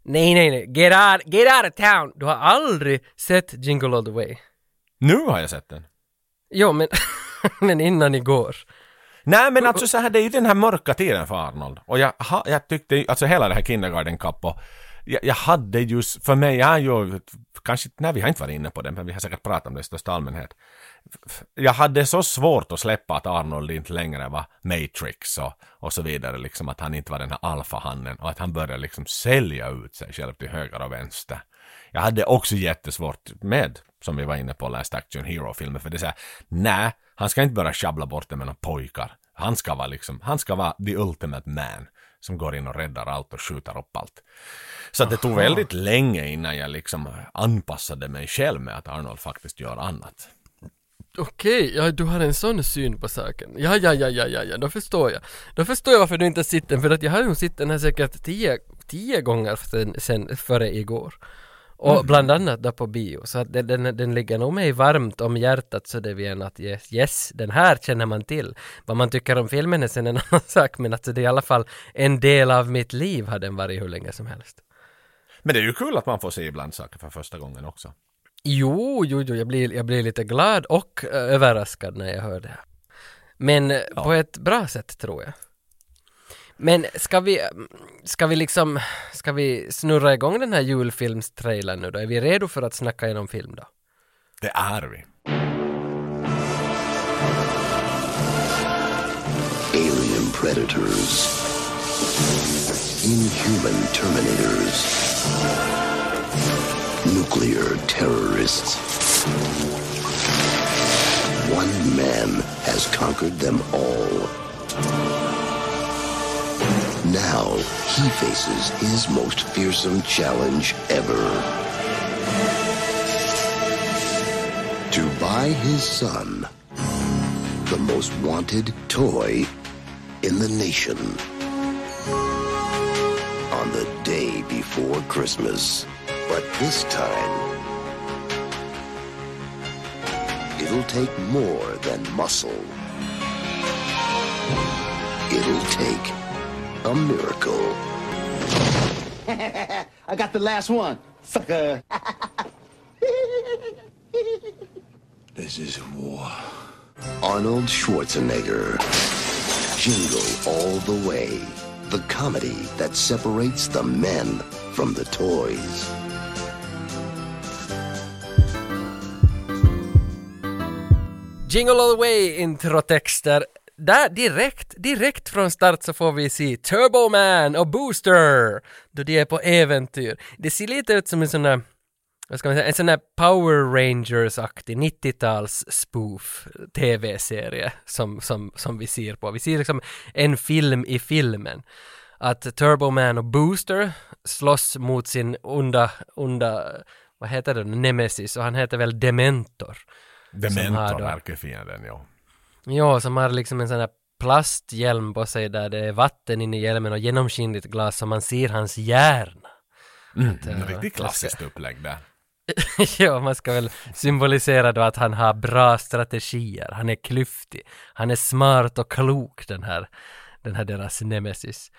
Nej, nej, nej. Get out, get out of town! Du har aldrig sett Jingle All The Way. Nu har jag sett den. Jo, men, [LAUGHS] men innan igår. Nej men alltså så här, det är ju den här mörka tiden för Arnold. Och jag, ha, jag tyckte alltså hela det här Kindergarten Cup och jag, jag hade just, för mig, jag är ju, kanske, nej vi har inte varit inne på det, men vi har säkert pratat om det i största allmänhet. Jag hade så svårt att släppa att Arnold inte längre var Matrix och, och så vidare, liksom att han inte var den här alfahannen och att han började liksom sälja ut sig själv till höger och vänster. Jag hade också jättesvårt med, som vi var inne på, Last Action Hero-filmen, för det är såhär, nej, han ska inte börja sjabbla bort det med några pojkar. Han ska vara liksom, han ska vara the ultimate man, som går in och räddar allt och skjuter upp allt. Så det tog väldigt länge innan jag liksom anpassade mig själv med att Arnold faktiskt gör annat. Okej, ja, du har en sån syn på saken. Ja, ja, ja, ja, ja, ja, då förstår jag. Då förstår jag varför du inte den, för att jag har ju sett den här säkert tio, tio gånger sen, sen före igår. Och bland annat då på bio, så att den, den, den ligger nog mig varmt om hjärtat så det vi än att yes, yes, den här känner man till. Vad man tycker om filmen är sen en [LAUGHS] annan sak, men alltså det är i alla fall en del av mitt liv har den varit hur länge som helst. Men det är ju kul att man får se ibland saker för första gången också. Jo, jo, jo, jag blir, jag blir lite glad och eh, överraskad när jag hör det. Men eh, på ett bra sätt tror jag. Men ska vi, ska vi liksom, ska vi snurra igång den här julfilmstrailern nu då? Är vi redo för att snacka igenom film då? Det är vi. predators, inhuman terminators, nuclear terrorists. One man has conquered them all. Now he faces his most fearsome challenge ever. To buy his son the most wanted toy in the nation on the day before Christmas. But this time, it'll take more than muscle. It'll take a miracle. [LAUGHS] I got the last one, sucker. [LAUGHS] This is war. Arnold Schwarzenegger. Jingle all the way. The comedy that separates the men from the toys. Jingle all the way introtexter. Där direkt, direkt från start så får vi se Turbo Man och Booster då de är på äventyr. Det ser lite ut som en sån där, vad ska man säga, en sån där Power Rangers-aktig 90-tals spoof tv-serie som, som, som vi ser på. Vi ser liksom en film i filmen. Att Turbo Man och Booster slåss mot sin onda, onda, vad heter det, Nemesis och han heter väl Dementor. Dementor, då- ärkefienden, ja. Ja, som har liksom en sån här plasthjälm på sig där det är vatten inne i hjälmen och genomskinligt glas så man ser hans hjärna. Mm, eh, en riktigt klassiskt upplägg där. [LAUGHS] ja, man ska väl symbolisera då att han har bra strategier, han är klyftig, han är smart och klok den här, den här deras nemesis.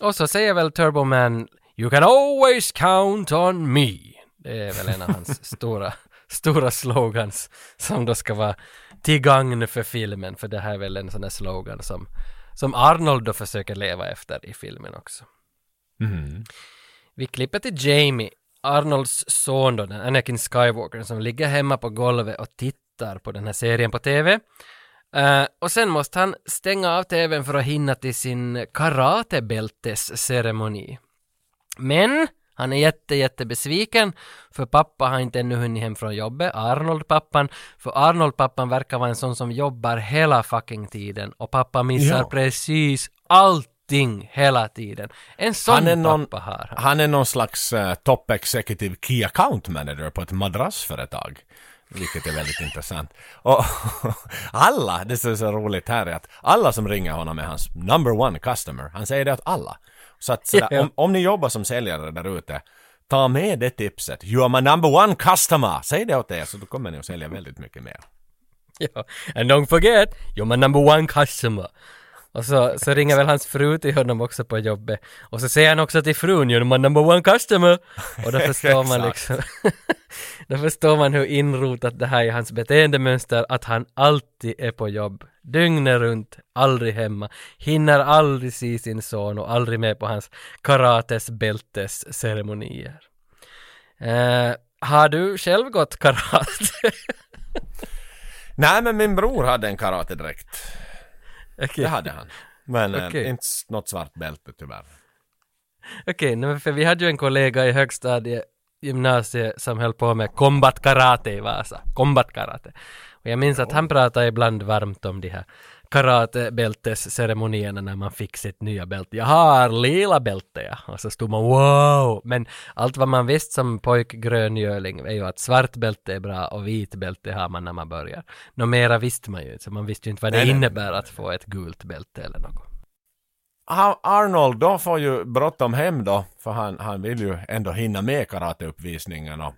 Och så säger väl Turbo Man You can always count on me. Det är väl en av hans [LAUGHS] stora, stora slogans som då ska vara till gagn för filmen, för det här är väl en sån där slogan som, som Arnold då försöker leva efter i filmen också. Vi klipper till Jamie, Arnolds son då, den Anakin Skywalker, som ligger hemma på golvet och tittar på den här serien på TV. Eh, och sen måste han stänga av TVn för att hinna till sin karatebältesceremoni. Men han är jätte, jätte besviken för pappa har inte ännu hunnit hem från jobbet, Arnold-pappan. För Arnold-pappan verkar vara en sån som jobbar hela fucking tiden och pappa missar Ja. precis allting hela tiden. En sån Han är någon, pappa har han. han är någon slags uh, top executive key account manager på ett madrassföretag. Vilket är väldigt [LAUGHS] intressant. Och [LAUGHS] alla, det som är så roligt här är att alla som ringer honom är hans number one customer. Han säger det åt alla. Så att sådär, [LAUGHS] om, om ni jobbar som säljare där ute, ta med det tipset. You are my number one customer! Säg det åt er så då kommer ni att sälja väldigt mycket mer. [LAUGHS] Ja, and don't forget, you're my number one customer. Och så, så ringer väl hans fru till honom också på jobbet. Och så säger han också till frun, you're my number one customer. Och då förstår man [LAUGHS] liksom, då förstår man hur inrotat det här är i hans beteendemönster, att han alltid är på jobb. Dygnet runt, aldrig hemma, hinner aldrig se sin son och aldrig med på hans karates bältes ceremonier. Eh, har du själv gått karate? [LAUGHS] Nej men min bror hade en karatedräkt. Okej. Det hade han. Men eh, Okej. inte något svart bälte tyvärr. Okej, okay, för vi hade ju en kollega i högstadiet, gymnasiet, som höll på med combat karate i Vasa. Combat karate. Och jag minns att han pratade ibland varmt om de här karatebältesceremonierna när man fick sitt nya bälte. Jag har lila bälte ja. Och så stod man wow! Men allt vad man visste som pojk gröngöling är ju att svart bälte är bra och vit bälte har man när man börjar. Nå mera visste man ju inte, så man visste ju inte vad det Nej, nej. innebär att få ett gult bälte eller något. Arnold då får ju bråttom hem då, för han, han vill ju ändå hinna med karateuppvisningen och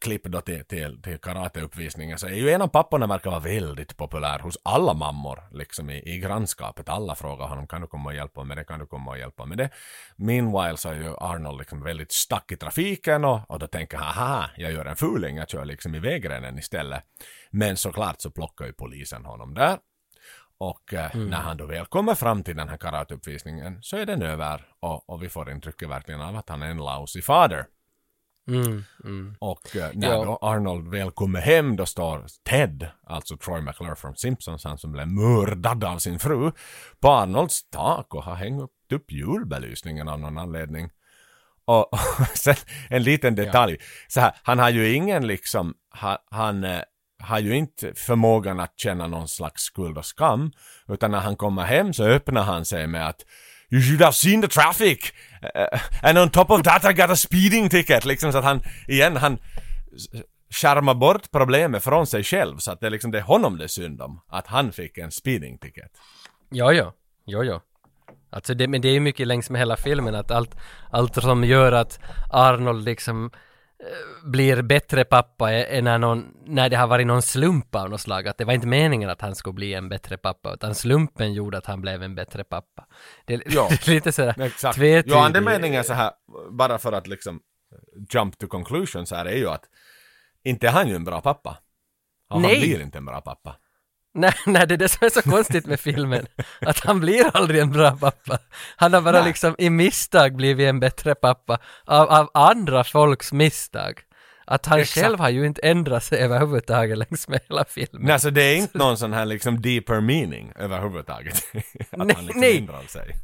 klipp då till, till, till karateuppvisningen så är ju en av papporna verkar vara väldigt populär hos alla mammor liksom i, i grannskapet. Alla frågar honom kan du komma och hjälpa med det, kan du komma och hjälpa med det. Meanwhile så är ju Arnold liksom väldigt stack i trafiken och, och då tänker han haha, jag gör en fuling, jag kör liksom i vägrenen istället. Men såklart så plockar ju polisen honom där. Och eh, när han då väl kommer fram till den här karateuppvisningen så är den över och, och vi får intrycket verkligen av att han är en lousy fader. Mm, mm. Och eh, när Ja. då Arnold väl kommer hem då står Ted, alltså Troy McClure från Simpsons, han som blev mördad av sin fru, på Arnolds tak och har hängt upp, julbelysningen av någon anledning. Och, [LAUGHS] och sen en liten detalj, så här, han har ju ingen liksom, ha, han eh, har ju inte förmågan att känna någon slags skuld och skam, utan när han kommer hem så öppnar han sig med att You should have seen the traffic! Uh, and on top of that I got a speeding ticket! Liksom så att han, igen, han Charmar bort problemet från sig själv så att det är liksom det är honom det är synd om. Att han fick en speeding ticket. Ja, ja. Jo, ja. Alltså det, men det är ju mycket längs med hela filmen att allt, allt som gör att Arnold liksom blir bättre pappa är när, någon, när det har varit någon slump av något slag. Att det var inte meningen att han skulle bli en bättre pappa utan slumpen gjorde att han blev en bättre pappa. Det, Ja. [LAUGHS] är lite sådär Exakt. tvetydigt. Jo, andemeningen så här, bara för att liksom jump to conclusion så här är ju att inte är han ju en bra pappa. Och han blir inte en bra pappa. Nej, nej, det är det som är så konstigt med filmen. Att han blir aldrig en bra pappa. Han har bara Nej. liksom i misstag blivit en bättre pappa av, av andra folks misstag. Att han Exakt. själv har ju inte ändrat sig överhuvudtaget längs med hela filmen. Nej, så det är inte någon sån här liksom deeper meaning överhuvudtaget. [LAUGHS] att Nej, han liksom nej. ändrar sig.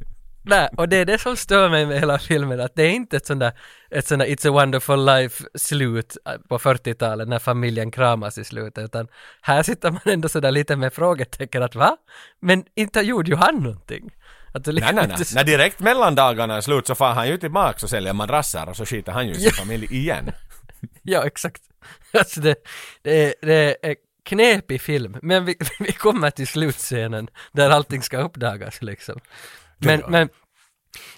Nej, och det är det som stör mig med hela filmen, att det är inte ett sånt där, ett sånt där It's a wonderful life slut äh, på 40-talet när familjen kramas i slutet, utan här sitter man ändå sådär lite med frågetecken att va? Men inte gjorde ju han någonting. Det Nej, nej, nej. lite- När direkt mellandagarna är slut så far han ju tillbaks och säljer madrasser och så skiter han ju i sin familj igen. Ja, exakt. Alltså det, det, är, det är knepig film, men vi, [LAUGHS] vi kommer till slutscenen där allting ska uppdagas liksom. Men, men,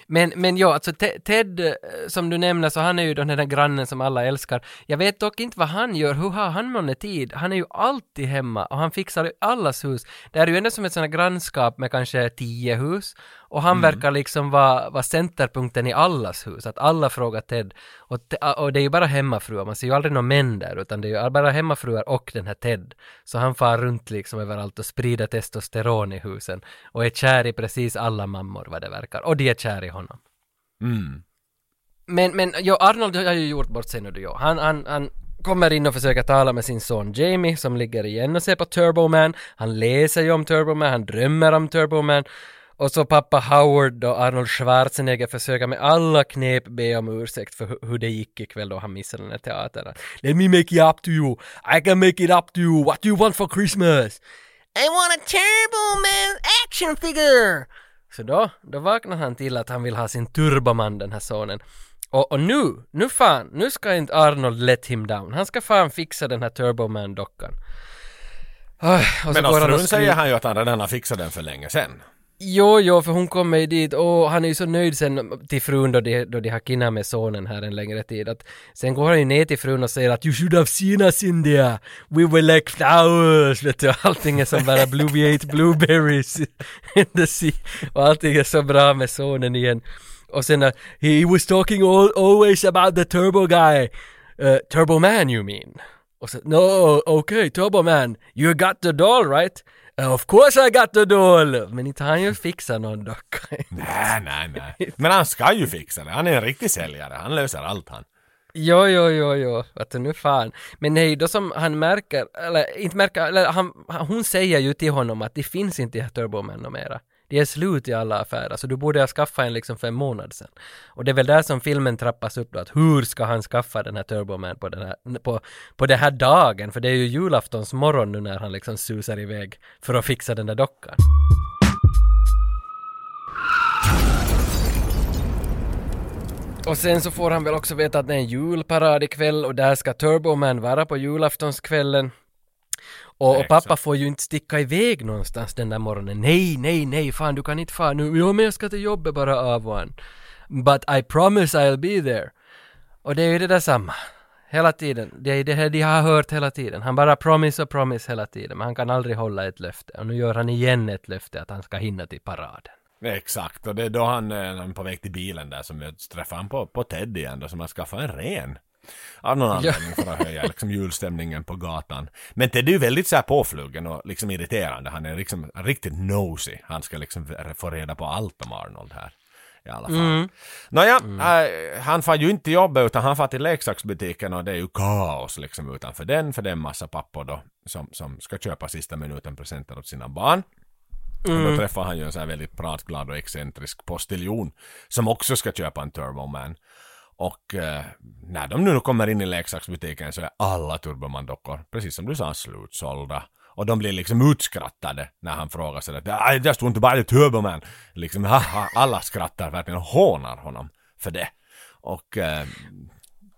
men, men ja, alltså Te- Ted, eh, som du nämner, så han är ju den här grannen som alla älskar. Jag vet dock inte vad han gör, hur har han månne tid? Han är ju alltid hemma och han fixar allas hus. Det är ju ändå som ett sånt här grannskap med kanske tio hus och han verkar liksom vara, vara centerpunkten i allas hus, att alla frågar Ted. Och, te- och det är ju bara hemmafruar, man ser ju aldrig några män där, utan det är ju bara hemmafruar och den här Ted. Så han far runt liksom överallt och sprider testosteron i husen och är kär i precis alla mammor vad det verkar. Och de är kär i honom. Mm. Men, men ja, Arnold har ju gjort bort sig nu då. Han, han, han kommer in och försöker tala med sin son Jamie som ligger igen och ser på Turbo Man. Han läser ju om Turbo Man, han drömmer om Turbo Man. Och så pappa Howard och Arnold Schwarzenegger försöker med alla knep be om ursäkt för hu- hur det gick ikväll då han missade den här teatern. Let me make it up to you. I can make it up to you. What do you want for Christmas? I want a Turbo Man action figure! Så då, då vaknar han till att han vill ha sin Turboman den här sonen. Och, och nu, nu fan, nu ska inte Arnold let him down. Han ska fan fixa den här Turboman-dockan. Så Men hos frun skri- säger han ju att han redan har fixat den för länge sedan. Jo, jo, för hon kommer ju dit och han är ju så nöjd sen till frun då de, då de har kinat med sonen här en längre tid att sen går han ju ner till frun och säger att you should have seen us in there. We were like flowers, vet du, allting är som bara blue, we ate blueberries [LAUGHS] in the sea och allting är så bra med sonen igen. Och sen uh, he was talking all, always about the turbo guy. Uh, turbo man you mean? Och så, no, okay, Turbo Man, you got the doll right? "Uh, of course I got the doll! Men inte han ju fixat någon docka. Nej, nej, nej. [LAUGHS] Men han ska ju fixa det. Han är en riktig säljare. Han löser allt han. jo, jo, jo, jo, du, nu fan. Men nej, då som han märker, eller inte märker, eller han, hon säger ju till honom att det finns inte Turbo Man något mera. Det är slut i alla affärer, så du borde ha skaffat en liksom för en månad sedan. Och det är väl där som filmen trappas upp då, att hur ska han skaffa den här Turboman på den här, på, på den här dagen? För det är ju julaftons morgon nu när han liksom susar iväg för att fixa den där dockan. Och sen så får han väl också veta att det är en julparad ikväll och där ska Turboman vara på julaftonskvällen. Och, och pappa får ju inte sticka iväg någonstans den där morgonen. Nej, nej, nej, fan du kan inte fara nu. Jo, men jag ska till jobbet bara av och an. But I promise I'll be there. Och det är ju det där samma. Hela tiden. Det är det här de har hört hela tiden. Han bara promise och promise hela tiden. Men han kan aldrig hålla ett löfte. Och nu gör han igen ett löfte att han ska hinna till paraden. Exakt, och det är då han, eh, han är på väg till bilen där som jag träffar han på, på Ted igen då som har skaffat en ren. Av någon anledning för att höja liksom julstämningen på gatan. Men Ted är ju väldigt så här påflugen och liksom irriterande. Han är liksom riktigt nosy. Han ska liksom få reda på allt om Arnold här. I alla fall. Nåja, äh, han får ju inte jobba utan han får till leksaksbutiken och det är ju kaos liksom utanför den för det är en massa pappor då som, som ska köpa sista minuten presenter åt sina barn. Och då träffar han ju en sån här väldigt pratglad och excentrisk postiljon som också ska köpa en Turboman. Och eh, när de nu kommer in i leksaksbutiken så är alla Turboman-dockor, precis som du sa, slutsålda. Och de blir liksom utskrattade när han frågar sig att I just want to buy the Turboman. Liksom, haha, alla skrattar verkligen och hånar honom för det. Och eh,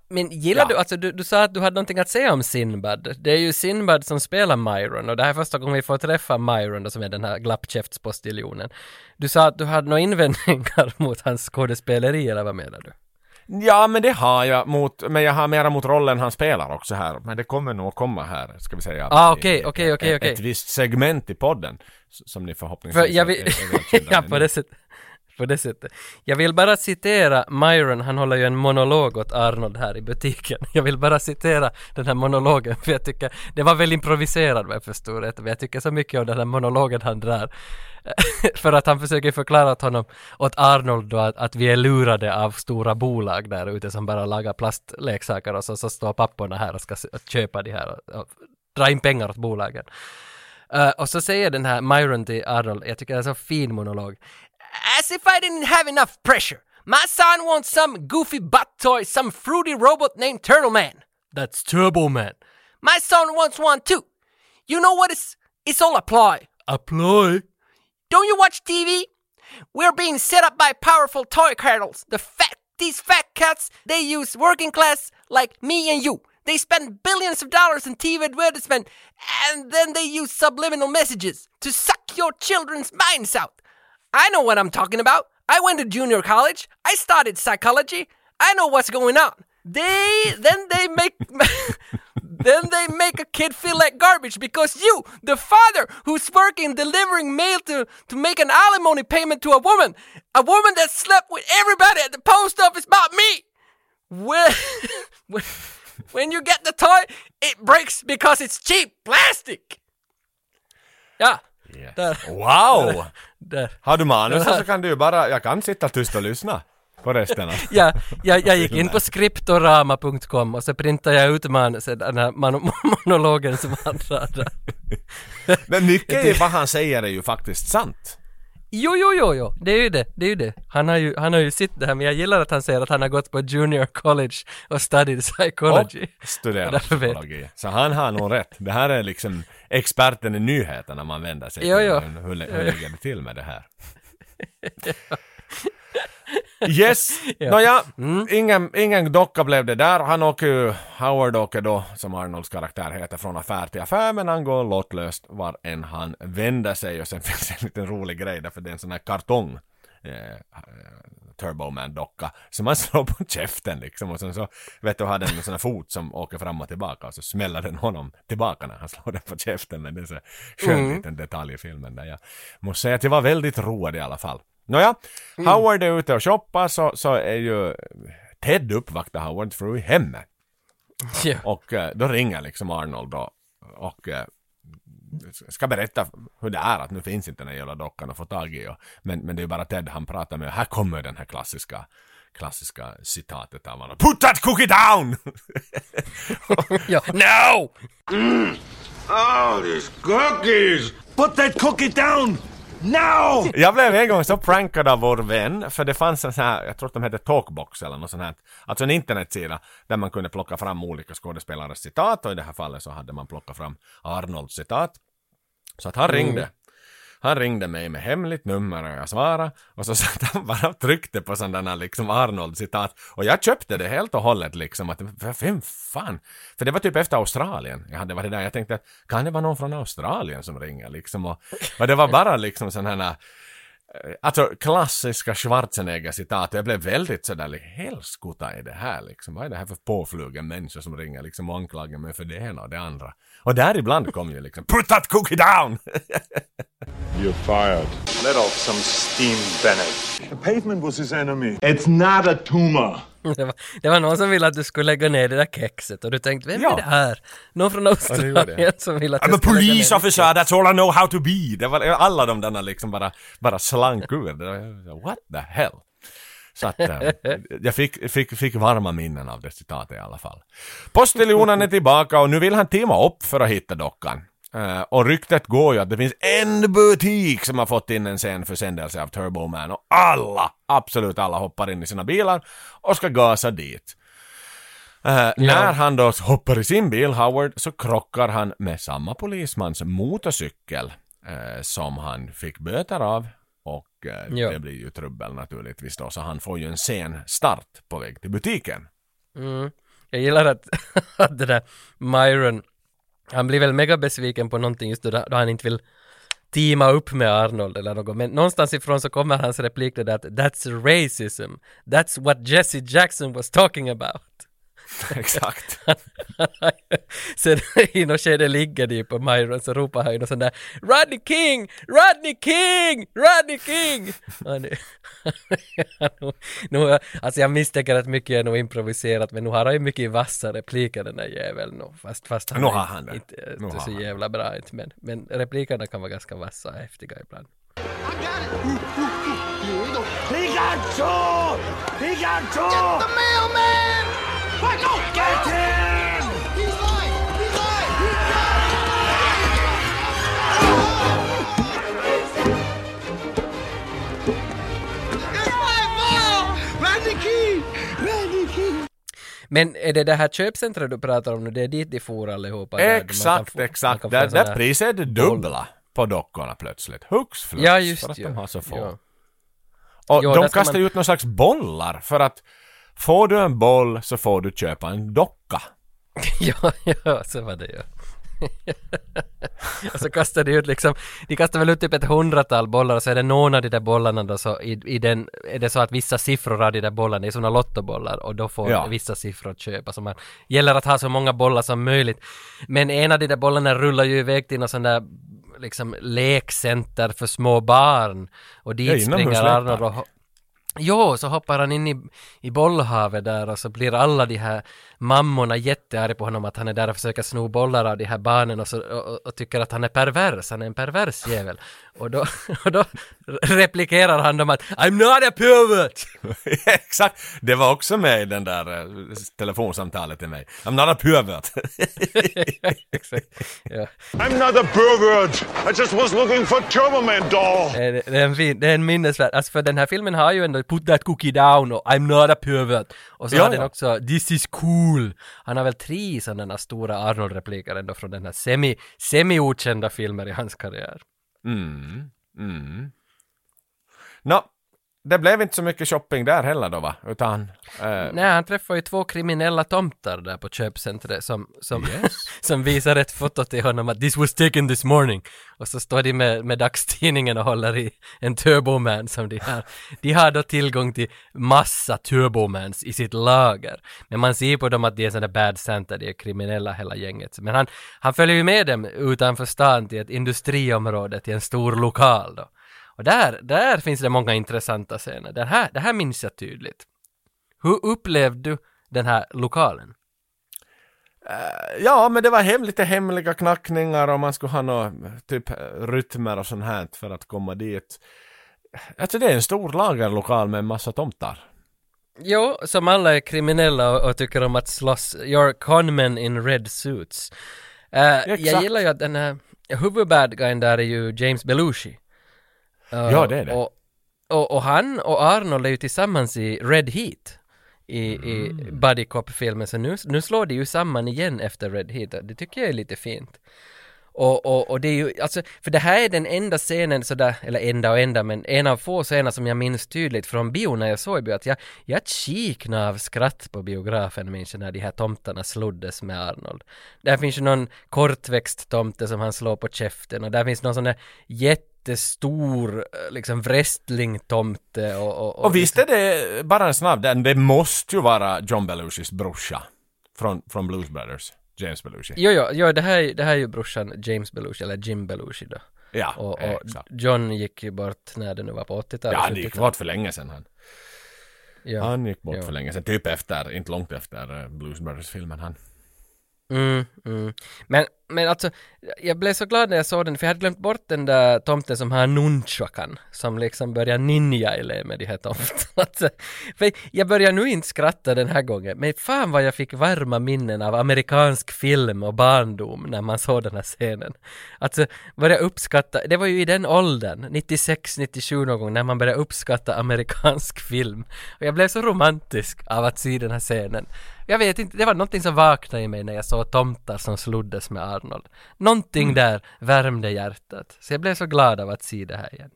Men gillar Ja. du, alltså du, du sa att du hade någonting att säga om Sinbad. Det är ju Sinbad som spelar Myron och det här är första gången vi får träffa Myron då, som är den här glappkäftspostiljonen. Du sa att du hade några invändningar [LAUGHS] mot hans skådespeleri eller vad menar du? Ja, men det har jag mot, men jag har mera mot rollen han spelar också här. Men det kommer nog att komma här, ska vi säga. Ah, okej, okej, okej, ett- okej. Ett visst segment i podden. Som ni förhoppningsvis För jag vill, [LAUGHS] ja på det sättet. På det sättet. Jag vill bara citera Myron, han håller ju en monolog åt Arnold här i butiken. [LAUGHS] Jag vill bara citera den här monologen för jag tycker, det var väl improviserad vad jag förstod rätt, men jag tycker så mycket om den här monologen han drar. [LAUGHS] för att han försöker förklara åt honom, åt Arnold då att, att vi är lurade av stora bolag där ute som bara lagar plastleksaker och så, så står papporna här och ska köpa de här och, och dra in pengar åt bolagen. Uh, och så säger den här Myron till Arnold, jag tycker det är en så fin monolog. As if I didn't have enough pressure. My son wants some goofy butt toy, some fruity robot named Turtle Man. That's Turbo Man. My son wants one too. You know what it's, it's all a ploy. A ploy? Don't you watch TV? We're being set up by powerful toy cartels. The fat, these fat cats, they use working class like me and you. They spend billions of dollars in TV advertisement and then they use subliminal messages to suck your children's minds out. I know what I'm talking about. I went to junior college. I studied psychology. I know what's going on. They then they make [LAUGHS] then they make a kid feel like garbage because you, the father who's working delivering mail to to make an alimony payment to a woman, a woman that slept with everybody at the post office but me. When, [LAUGHS] when, when you get the toy, it breaks because it's cheap plastic. Yeah. Yes. där, Wow! [LAUGHS] där. Har du manus så kan du ju bara, jag kan sitta tyst och lyssna på resten. [LAUGHS] Ja, jag, jag gick in på skriptorama.com och så printade jag ut manuset, den här man- [LAUGHS] monologen som han. Men mycket [LAUGHS] i vad han säger är ju faktiskt sant. Jo, jo, jo, jo, det är ju det, det är ju det. Han har ju, han har ju sitt det här, men jag gillar att han säger att han har gått på junior college och studied psychology. Och [LAUGHS] vet- psykologi. Så han har nog rätt. Det här är liksom experten i nyheterna man vänder sig Jo, till. jo. Hur, hur, hur ligger det till med det här? [LAUGHS] [LAUGHS] Yes, [LAUGHS] Ja. nåja, ingen, ingen docka blev det där. Han åker ju, Howard åker då, som Arnolds karaktär heter, från affär till affär, men han går lottlöst var än han vänder sig. Och sen [LAUGHS] finns en liten rolig grej där, för det är en sån här kartong. Eh, Turboman-docka som man [LAUGHS] slår på käften liksom och sen så vet du har den en sån här fot som åker fram och tillbaka och så smäller den honom tillbaka när han slår den på käften men det är så skön liten detalj i filmen där jag måste säga att jag var väldigt road i alla fall. Nåja, Howard är ute och shoppar så, så är ju Ted uppvaktar Howards fru i hemmet Ja. och eh, då ringer liksom Arnold då och eh, ska berätta hur det är att nu finns inte den här jävla dockan att få tag i. Och, men, men det är bara Ted han pratar med. Här kommer den här klassiska klassiska citatet av honom. Put that cookie down! [LAUGHS] ja. [LAUGHS] No! Oh, these cookies! Put that cookie down! Now! Jag blev en gång så prankad av vår vän, för det fanns en sån här, jag tror att de hette Talkbox eller något sånt här, alltså en internetsida där man kunde plocka fram olika skådespelares citat och i det här fallet så hade man plockat fram Arnolds citat. Så att han ringde. Han ringde mig med hemligt nummer och jag svarade och så [LAUGHS] satt han bara och tryckte på sådana liksom Arnold citat och jag köpte det helt och hållet liksom att vem fan? För det var typ efter Australien jag hade varit där. Jag tänkte att kan det vara någon från Australien som ringer liksom och, och det var bara liksom sådana här Alltså klassiska Schwarzenegger-citat. Jag blev väldigt sådär, like, helskotta är det här liksom? Vad är det här för påflugen människa som ringer liksom och anklagar mig för det ena och det andra? Och där ibland kom ju liksom Put that cookie down! [LAUGHS] You're fired. Let off some steam, Bennett. The pavement was his enemy. It's not a tumor. [LAUGHS] Det var, det var någon som ville att du skulle lägga ner det där kexet och du tänkte, vem Ja. är det här? Någon från. Australien som vill att I'm a ska lägga ner police det officer, that's all I know how to be! Det var alla de där liksom bara, bara slank ur. What the hell? Så att eh, [LAUGHS] jag fick, fick, fick varma minnen av det citatet i alla fall. Postiljonen är tillbaka och nu vill han teama upp för att hitta dockan. Eh, och ryktet går ju att det finns en butik som har fått in en sen försändelse av Turbo Man och alla, absolut alla hoppar in i sina bilar och ska gasa dit. Eh, När han då hoppar i sin bil, Howard, så krockar han med samma polismans motorcykel eh, som han fick böter av. Och Ja. det blir ju trubbel naturligtvis då, så han får ju en sen start på väg till butiken. Mm. Jag gillar att, [LAUGHS] att det där Myron, han blir väl mega besviken på någonting just då, då han inte vill teama upp med Arnold eller något. Men någonstans ifrån så kommer hans replik det där att That's racism. That's what Jesse Jackson was talking about. [LAUGHS] Exakt. [LAUGHS] Sen [LAUGHS] i något skede ligger de på Myron så ropar han ju något sånt där Rodney King! Rodney King! Rodney King! Nu, nu, alltså jag misstänker att mycket är nog improviserat men nu har han ju mycket vassa repliker den där jäveln fast, fast han Nu har han det. inte, Nu inte har så han det. jävla bra inte men, men replikerna kan vara ganska vassa och häftiga ibland. Got two! Get the mailman! Men är det det här köpcentret du pratar om nu, det är dit de for allihopa? Exakt, exakt. få Där, där priset är det dubbla på dockorna plötsligt. Hux flux. Ja, just för att ju. de har så få. Ja. Och Jo, de kastar man- ut någon slags bollar för att får du en boll så får du köpa en docka. [LAUGHS] ja, ja, så var det ju. [LAUGHS] och så kastar de ut liksom, de kastar väl ut typ ett hundratal bollar och så är det någon av de där bollarna då så i, i den, är det så att vissa siffror av de där bollarna det är sådana lottobollar och då får Ja. vissa siffror att köpa så man gäller att ha så många bollar som möjligt. Men en av de där bollarna rullar ju iväg till någon sån där liksom lekcenter för små barn och dit springer. Arnold och Jo, så hoppar han in i, i bollhavet där och så blir alla de här mammorna jättearga på honom att han är där och försöker sno bollar av de här barnen och, så, och, och, tycker att han är pervers, han är en pervers jävel. Och då, [LAUGHS] och då replikerar han dem att I'm not a pervert! [LAUGHS] Exakt. Det var också med i den där eh, telefonsamtalet till mig. I'm not a pervert. [LAUGHS] Exakt. Ja. I'm not a pervert. I just was looking for Turbo Man doll. Det är, det, är en fin, det är en minnesvärd, alltså för den här filmen har ju ändå Put that cookie down och I'm not a pervert. Och så Ja, har den också This is cool. Han har väl tre sådana stora Arnold-repliker ändå från den här semi, semi-okända filmer i hans karriär. Mm. Mm. Nå, det blev inte så mycket shopping där heller då va? Utan... Eh, Nej, han träffar ju två kriminella tomtar där på köpcentret som, som, [LAUGHS] som visar ett foto till honom att this was taken this morning. Och så står de med, med dagstidningen och håller i en turboman som de har. De har då tillgång till massa turbomans i sitt lager. Men man ser på dem att de är sådana bad Santa, de är kriminella hela gänget. Men han, han följer ju med dem utanför stan till ett industriområde, till en stor lokal då. Och där, där finns det många intressanta scener. Det här, det här minns jag tydligt. Hur upplevde du den här lokalen? Ja, men det var hem, lite hemliga knackningar och man skulle ha några typ rytmer och sånt här för att komma dit. Alltså det är en stor lagerlokal med en massa tomtar. Jo, som alla är kriminella och, och tycker om att slåss. You're conmen in red suits. Eh, jag gillar ju att den här huvudbad guyen där är ju James Belushi. Ja, det är det. Och, och, och han och Arnold är ju tillsammans i Red Heat. I, i Mm. Buddy Cop-filmen, så nu, nu slår de ju samman igen efter Red Heat. Det tycker jag är lite fint. Och, och, och det är ju, alltså, för det här är den enda scenen sådär, eller enda och enda, men en av få scener som jag minns tydligt från bio när jag såg bio, att jag, jag kiknade av skratt på biografen minns jag när de här tomtarna sloddes med Arnold. Där finns ju någon kortväxt tomte som han slår på käften och där finns någon sån där jättestor eh, liksom wrestlingtomte och, och, Och visst är det bara en snabb, den, det måste ju vara John Belushis brorsa. Från, från Blues Brothers. James Belushi. Jo, jo, jo det, här, är- det här är ju brorsan James Belushi, eller Jim Belushi då. Ja, Och, och. John gick ju bort när det nu var på 80-talet. Ja, han gick 70-talet. bort för länge sedan han. Ja. Han gick bort Ja. för länge sedan, typ efter, inte långt efter eh, Blues Brothers-filmen han. Mm, mm. Men men alltså, jag blev så glad när jag såg den, för jag hade glömt bort den där tomten som har nunchakan, som liksom börjar ninja i med de här tomtarna. [LAUGHS] Alltså, för jag börjar nu inte skratta den här gången, men fan vad jag fick varma minnen av amerikansk film och barndom när man såg den här scenen. Alltså, börja uppskatta, det var ju i den åldern, 96, 97 någon gång, när man började uppskatta amerikansk film. Och jag blev så romantisk av att se den här scenen. Jag vet inte, det var någonting som vaknade i mig när jag såg tomtar som sloddes med Arnold. Någonting Mm. där värmde hjärtat. Så jag blev så glad av att se det här igen.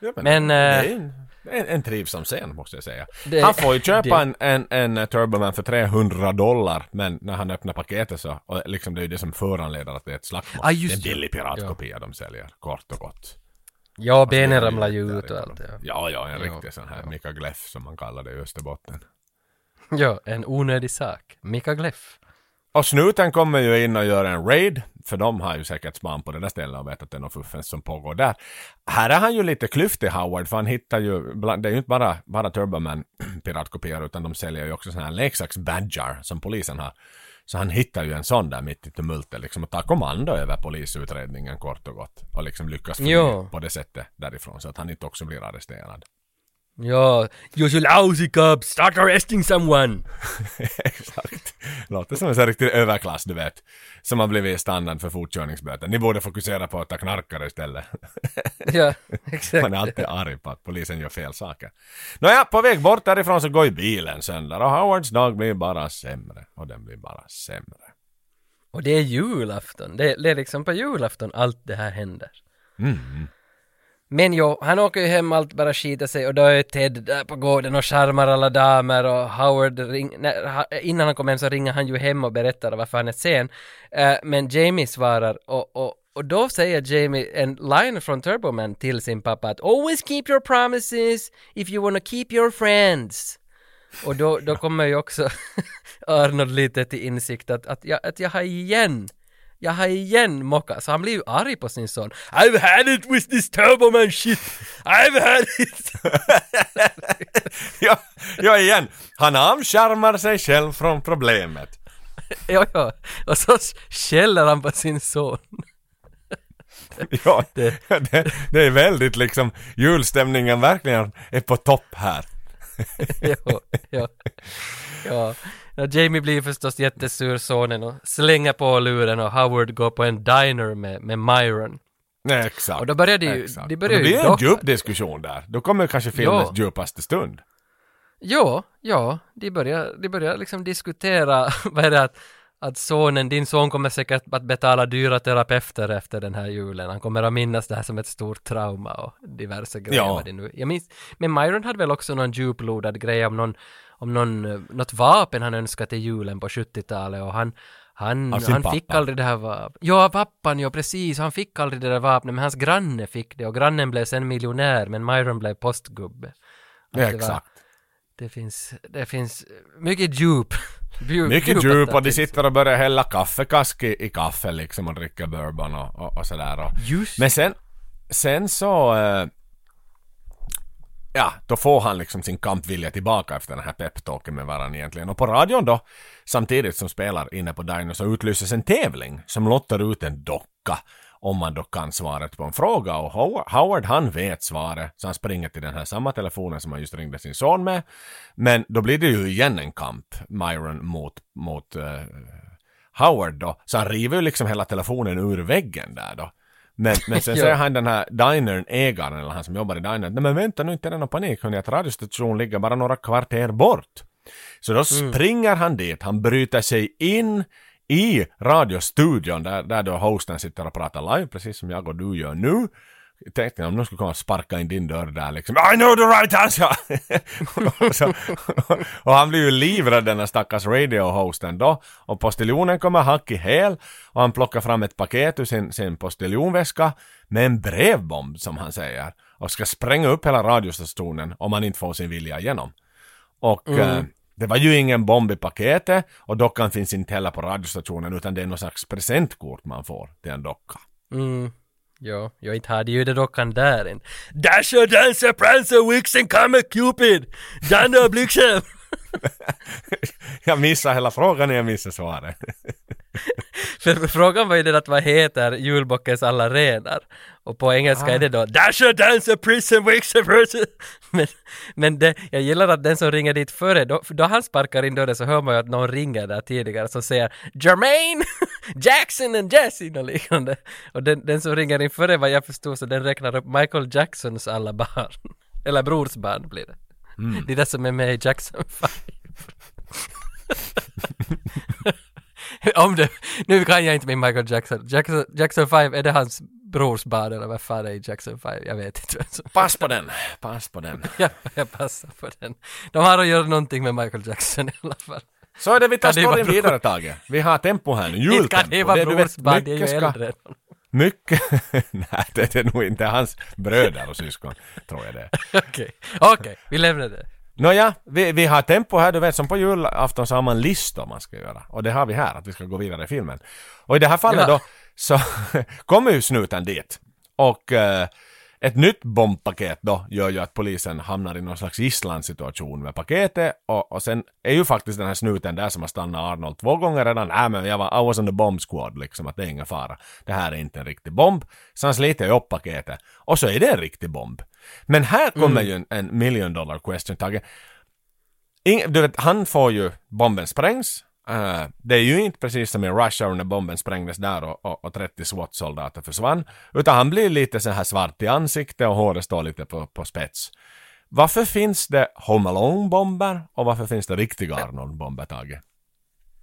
Ja, Men, det är eh, en, en, en trivsam scen måste jag säga. Det- han får ju köpa det- en, en, en Turboman för 300 dollar men när han öppnar paketet så, och liksom det är ju det som föranleder att det är ett slagsmål. Ah, det är en billig piratkopia de säljer, kort och gott. Ja, Alltså, det benen ramlar ju ut och allt. Ja. Ja, ja, en Ja, riktig sån här Mika Gleff som man kallar det i Österbotten. ja, en onödig sak. Mika Gleff. Och snuten kommer ju in och gör en raid, för de har ju säkert span på det där stället och vet att det är något fuffens som pågår där. Här är han ju lite klyftig Howard, för han hittar ju, det är ju inte bara, bara Turboman [CLEARS THROAT] piratkopior, utan de säljer ju också sådana här leksaksbadgar som polisen har. Så han hittar ju en sån där mitt i tumultet liksom och tar kommando över polisutredningen kort och gott. Och liksom lyckas Jo. på det sättet därifrån så att han inte också blir arresterad. Ja, you're so lousy cub, start arresting someone! [LAUGHS] Exakt. Låter som en sån riktig överklass, du vet. Som har blivit standard för fortkörningsböter. Ni borde fokusera på att ta knarkare istället. [LAUGHS] ja, exakt. Man är alltid arg på att polisen gör fel saker. Nåja, på väg bort därifrån så går ju bilen sönder och Howards dag blir bara sämre. Och den blir bara sämre. Och det är julafton. Det, det är liksom på julafton allt det här händer. Mm. Men jo, han åker ju hem, allt bara skiter sig och då är Ted där på gården och charmar alla damer och Howard ring, nej, innan han kommer hem så ringer han ju hem och berättar varför han är sen. Uh, men Jamie svarar och, och, och då säger Jamie en line från Turboman till sin pappa att Always keep your promises if you wanna keep your friends. Och då, då kommer ju också [LAUGHS] Arnold lite till insikt att, att, jag, att jag har igen jag har igen mockat, så han blir ju arg på sin son. I've had it with this turboman shit! I've had it! [LAUGHS] ja, ja, igen. Han avskärmar sig själv från problemet. [LAUGHS] ja, ja. Och så skäller han på sin son. [LAUGHS] Ja, det, det, det är väldigt liksom, julstämningen verkligen är på topp här. [LAUGHS] ja, ja. Ja. Ja, Jamie blir förstås jättesur sonen och slänger på luren och Howard går på en diner med, med Myron. Nej, exakt. Och då börjar det ju- exakt. det Och börjar det ju blir en djup diskussion där. Då kommer kanske filmens Ja. djupaste stund. Ja, ja, de börjar, de börjar liksom diskutera, [LAUGHS] vad är det att, att sonen, din son kommer säkert att betala dyra terapeuter efter den här julen. Han kommer att minnas det här som ett stort trauma och diverse grejer. Ja. det nu. Jag minns, men Myron hade väl också någon djuplodad grej om någon, om någon, något vapen han önskade till julen på 70-talet och han han, han fick aldrig det här vapnet. Ja, pappan, ja precis. Han fick aldrig det där vapnet, men hans granne fick det och grannen blev sen miljonär, men Myron blev postgubbe. Att Ja, det var- exakt. det finns, det finns mycket djup. Mycket djup och de sitter och börjar hälla kaffekask i, i kaffe liksom och dricka bourbon och, och, och sådär. Och. Just Men sen, sen så... Eh, ja, då får han liksom sin kampvilja tillbaka efter den här peptalken med varandra egentligen. Och på radion då, samtidigt som spelar inne på Dino så utlyses en tävling som lottar ut en docka om man då kan svaret på en fråga och Howard, han vet svaret så han springer till den här samma telefonen som han just ringde sin son med. Men då blir det ju igen en kamp, Myron mot, mot eh, Howard då. Så han river ju liksom hela telefonen ur väggen där då. Men, men sen [LAUGHS] säger han den här dinern, ägaren eller han som jobbar i dinern, nej men vänta nu inte är det någon panik hörni att radiostationen ligger bara några kvarter bort. Så då springer han dit, han bryter sig in i radiostudion där, där då hosten sitter och pratar live, precis som jag och du gör nu. Jag tänkte om någon skulle komma och sparka in din dörr där liksom I know the right answer! [LAUGHS] och, så, och han blir ju livrädd den där stackars radiohosten då. Och postiljonen kommer hack i häl och han plockar fram ett paket ur sin, sin postiljonväska med en brevbomb som han säger. Och ska spränga upp hela radiostationen om han inte får sin vilja igenom. Och eh, mm det var ju ingen bomb i paketet och dockan finns inte heller på radiostationen utan det är någon slags presentkort man får till en docka. Mm. Ja, jag inte hade ju det dockan där än. Dasher, Dancer, Prancer, Vixen, Comet, Cupid! Danne och Blixen! [LAUGHS] jag missade hela frågan och jag missade svaret. [LAUGHS] För frågan var ju den att vad heter julbockens alla renar? Och på engelska är det då Dasher, Dancer, Prison, Prison. [LAUGHS] Men, men det, jag gillar att den som ringer dit före, då, då han sparkar in dörren så hör man ju att någon ringer där tidigare som säger Jermaine, Jackson och Jesse och liknande. Och den, den som ringer in före vad jag förstod så den räknar upp Michael Jacksons alla barn. Eller brorsbarn blir det. Det är det som är med i Jackson 5. [LAUGHS] Om det, nu kan jag inte min Michael Jackson. Jackson, Jackson 5, är det hans brors barn eller vad fan är i Jackson 5? Jag vet inte. [LAUGHS] Pass på den, pass på den. [LAUGHS] Ja, jag passar på den. De har att göra någonting med Michael Jackson i alla fall. Så är det vi tar storyn vidare Tage. Vi har tempo här nu, Inte jultempo. kan det vara du vet, brorsbarn, det är ju äldre. Mycket, [LAUGHS] nej det är nog inte hans bröder och syskon, tror jag det. [LAUGHS] Okej, okej, vi lämnar det. Nåja, vi, vi har tempo här, du vet som på julafton så har man listor man ska göra. Och det har vi här, att vi ska gå vidare i filmen. Och i det här fallet Ja. då, så [LAUGHS] kommer ju snuten dit. Och eh, ett nytt bombpaket då gör ju att polisen hamnar i någon slags gisslansituation med paketet. Och, och sen är ju faktiskt den här snuten där som har stannat Arnold två gånger redan. Nej men jag var, I was on the bomb squad liksom, att det är ingen fara. Det här är inte en riktig bomb. Så han sliter ju upp paketet. Och så är det en riktig bomb. Men här kommer ju en, en million dollar question, Tage. Ing, du vet, han får ju, bomben sprängs. Eh, det är ju inte precis som i Hour när bomben sprängdes där och, och, och 30 SWAT-soldater försvann. Utan han blir lite så här svart i ansiktet och håret står lite på, på spets. Varför finns det Home Alone-bomber och varför finns det riktiga Arnold-bomber, Tage?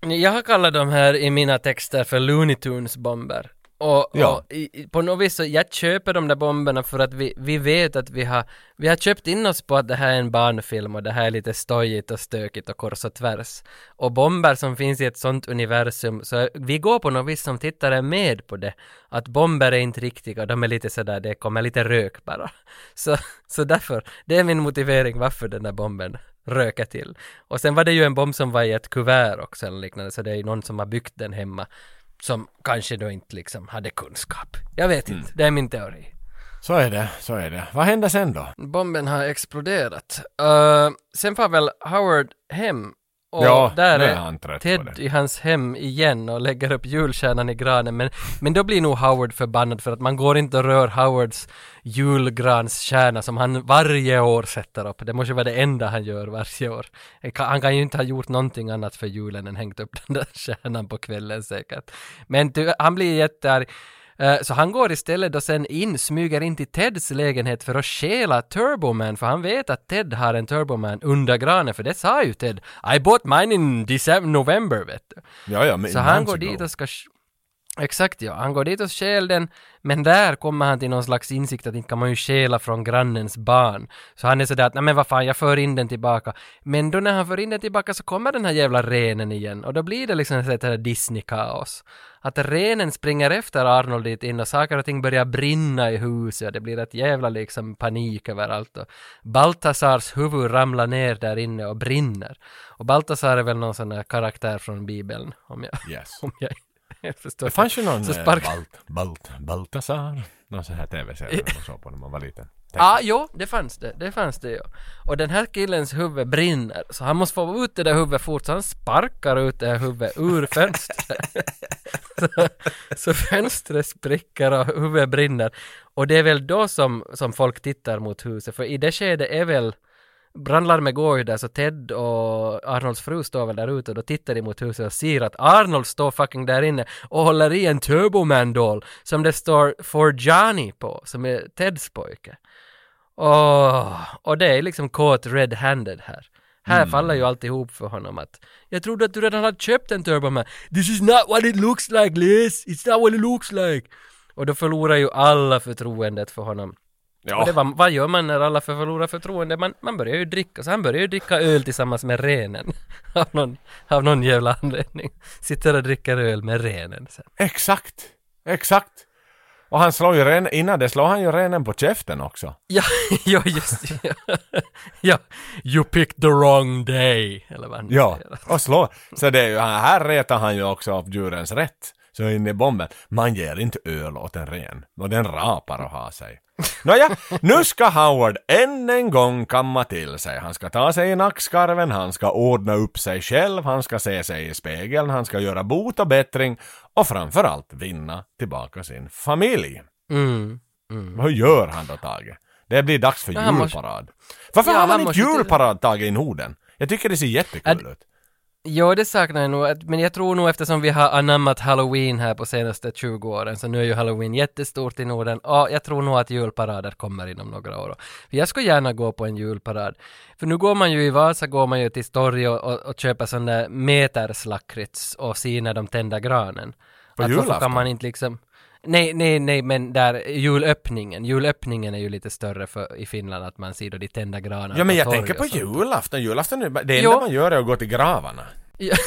Jag har kallat de här i mina texter för Looney Tunes bomber. Och, Ja. och i, på något vis så, jag köper de där bomberna för att vi, vi vet att vi har, vi har köpt in oss på att det här är en barnfilm och det här är lite stojigt och stökigt och kors och tvärs. Och bomber som finns i ett sånt universum, så vi går på något vis som tittare med på det. Att bomber är inte riktiga, de är lite sådär, det kommer lite rök bara. [LAUGHS] Så, så därför, det är min motivering varför den där bomben röka till. Och sen var det ju en bomb som var i ett kuvert också eller liknande, så det är ju någon som har byggt den hemma som kanske då inte liksom hade kunskap. Jag vet inte, det är min teori. Så är det, så är det. Vad händer sen då? Bomben har exploderat. Uh, sen får väl Howard hem och Ja, där är han trött på Ted det. i hans hem igen och lägger upp julstjärnan i granen. Men, men då blir nog Howard förbannad för att man går inte och rör Howards julgranskärna som han varje år sätter upp. Det måste vara det enda han gör varje år. Han kan- ju inte ha gjort någonting annat för julen än hängt upp den där stjärnan på kvällen säkert. Men han blir jättearg. Eh, Så han går istället då sen in, smyger in till Teds lägenhet för att stjäla Turboman, för han vet att Ted har en Turboman under granen, för det sa ju Ted. I bought mine in December, November, vet du. Ja, ja, men Så han går ago. dit och ska... Exakt ja, han går dit och stjäl den, men där kommer han till någon slags insikt att inte kan man ju stjäla från grannens barn. Så han är sådär att, nej men vad fan, jag för in den tillbaka. Men då när han för in den tillbaka så kommer den här jävla renen igen och då blir det liksom ett här Disney-kaos. Att renen springer efter Arnold dit in och saker och ting börjar brinna i huset och det blir ett jävla liksom panik överallt och Baltasars huvud ramlar ner där inne och brinner. Och Baltasar är väl någon sån här karaktär från Bibeln, om jag, Yes. om jag, [LAUGHS] jag förstår. Det fanns ju någon Så eh, spark- Balt, Balt, Baltasar, någon sån här tv-serie man såg på när man var liten. Ja, jo, det fanns det. Det fanns det ju. Och den här killens huvud brinner, så han måste få ut det där huvudet fort, så han sparkar ut det här huvudet ur [LAUGHS] fönstret. så, så fönstret spricker och huvudet brinner. Och det är väl då som, som folk tittar mot huset, för i det skedet är väl Brandlarmet går ju där så Ted och Arnolds fru står väl där ute och då tittar de mot huset och ser att Arnold står fucking där inne och håller i en Turboman-doll som det står For Johnny på, som är Teds pojke. Åh, och det är liksom caught red-handed här. Här faller ju alltihop för honom att Jag trodde att du redan hade köpt en Turboman. This is not what it looks like Liz! It's not what it looks like! Och då förlorar ju alla förtroendet för honom. Och det var, vad gör man när alla förlorar förtroende? Man, man börjar ju dricka, så han börjar ju dricka öl tillsammans med renen. [LAUGHS] av, någon, av någon jävla anledning. Sitter och dricker öl med renen sen. Exakt, exakt. Och han slår ju ren, innan det slår han ju renen på käften också. Ja, [LAUGHS] ja just det. ja, you picked the wrong day. Eller vad han Ja, säger. och slår. Så det är ju, här retar han ju också upp djurens rätt. Så in i bomben, man ger inte öl åt en ren. Och den rapar och har sig. Nåja, nu ska Howard än en gång kamma till sig. Han ska ta sig i nackskarven, han ska ordna upp sig själv, han ska se sig i spegeln, han ska göra bot och bättring och framförallt vinna tillbaka sin familj. Mm. Vad gör han då, Tage? Det blir dags för Ja, han måste- julparad. Varför Ja, har man han inte måste till- julparad, Tage, i Norden? Jag tycker det ser jättekul Att- ut. Jo, det saknar jag nog, men jag tror nog eftersom vi har anammat Halloween här på senaste 20 åren, så nu är ju Halloween jättestort i Norden, och jag tror nog att julparader kommer inom några år. För jag skulle gärna gå på en julparad. För nu går man ju i Vasa, går man ju till Storg och, och, och köper sån där meterslakrits och ser när de tänder granen. På att julafton? kan man inte liksom Nej, nej, nej, men där julöppningen, julöppningen är ju lite större för, i Finland att man ser då de tända granarna Ja men jag tänker på julafton, julafton är, det enda man gör är att gå till gravarna. Ja. [LAUGHS]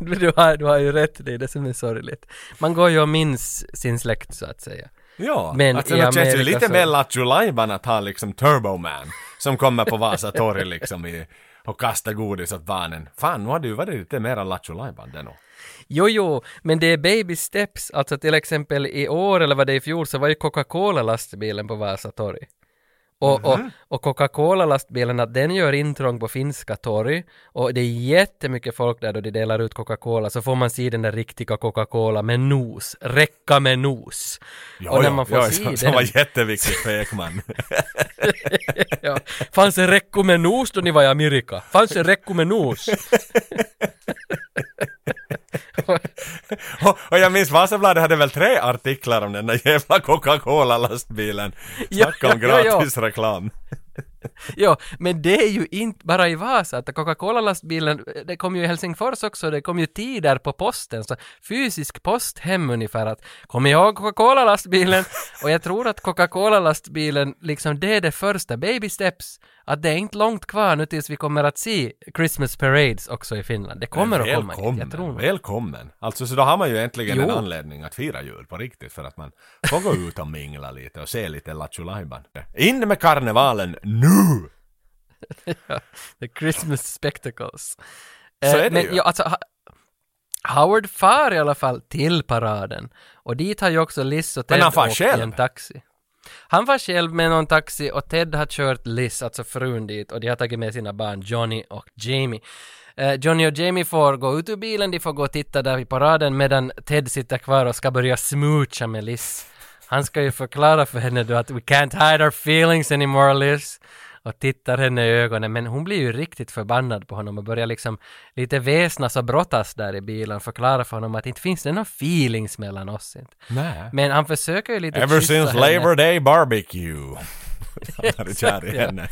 Du, har, du har ju rätt, det är det som är sorgligt. Man går ju och minns sin släkt så att säga. Ja, Men alltså, det känns ju lite så- mer Lattjo Lajban att ha liksom Turbo Man som kommer på Vasa torg liksom i, och kastar godis åt barnen. Fan, nu har du varit lite mer Lattjo Lajban det nog. Jo, jo, men det är baby steps. Alltså till exempel i år, eller var det i fjol, så var ju Coca-Cola-lastbilen på Vasa torg. Och, och, och Coca-Cola-lastbilen, att den gör intrång på finska torg och det är jättemycket folk där då de delar ut Coca-Cola så får man se den där riktiga Coca-Cola med nos, räcka med nos. Ja, och när man får ja, se som, den, som var jätteviktigt för Ekman. [LAUGHS] ja. Fanns det räcko med nos då ni var i Amerika? Fanns det räcko med nos? [LAUGHS] och, och jag minns Vasabladet hade väl tre artiklar om den där jävla Coca-Cola-lastbilen. Snacka om gratis reklam. [LAUGHS] Ja, men det är ju inte bara i Vasa, att Coca-Cola-lastbilen, det kom ju i Helsingfors också, det kom ju tider på posten, så fysisk post hem ungefär att kom ihåg Coca-Cola-lastbilen? [LAUGHS] Och jag tror att Coca-Cola-lastbilen, liksom det är det första, baby steps, att det är inte långt kvar nu tills vi kommer att se Christmas parades också i Finland. Det kommer att komma dit, jag tror. Välkommen! Alltså så då har man ju äntligen en Jo. anledning att fira jul på riktigt för att man får gå ut och mingla lite och se lite Lattjo. In med karnevalen nu! [LAUGHS] The Christmas spectacles. Så Eh, är det men ju. Ja, alltså, Howard far i alla fall till paraden. Och dit har ju också Liz och Ted Men han far åkt i en taxi. Han var själv med någon taxi och Ted har kört Liz, alltså frun dit, och de har tagit med sina barn Johnny och Jamie. Eh, Johnny och Jamie får gå ut ur bilen, de får gå och titta där vid paraden medan Ted sitter kvar och ska börja smoocha med Liz. Han ska ju förklara för henne då att we can't hide our feelings anymore Liz. Och tittar henne i ögonen, men hon blir ju riktigt förbannad på honom och börjar liksom lite väsnas och brottas där i bilen, förklara för honom att inte finns det några feelings mellan oss inte. Nej. Men han försöker ju lite Ever since henne. Labor Day barbecue. [LAUGHS] Han hade kär i henne.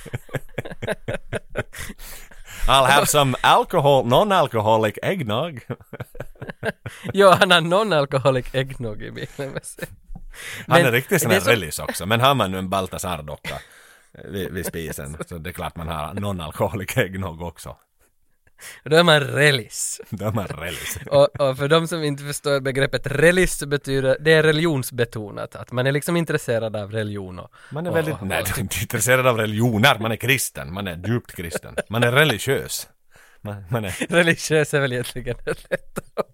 I'll have some alcohol, non-alcoholic eggnog. [LAUGHS] Jo, han har non-alcoholic eggnog i bilen med sig. Han är riktigt sån här som- relis också. Men har man nu en Baltasar-docka vid, vid spisen så det är klart man har non-alcoholic eggnog också. Då är man relis. Då är man relis. [LAUGHS] Och, och för de som inte förstår begreppet relis så betyder det är religionsbetonat, att man är liksom intresserad av religion och, Man är och- väldigt, och- nej, du är inte intresserad av religioner, man är kristen, man är djupt kristen. Man är religiös. Man, man är, Religiös är väl egentligen ett rätt ord.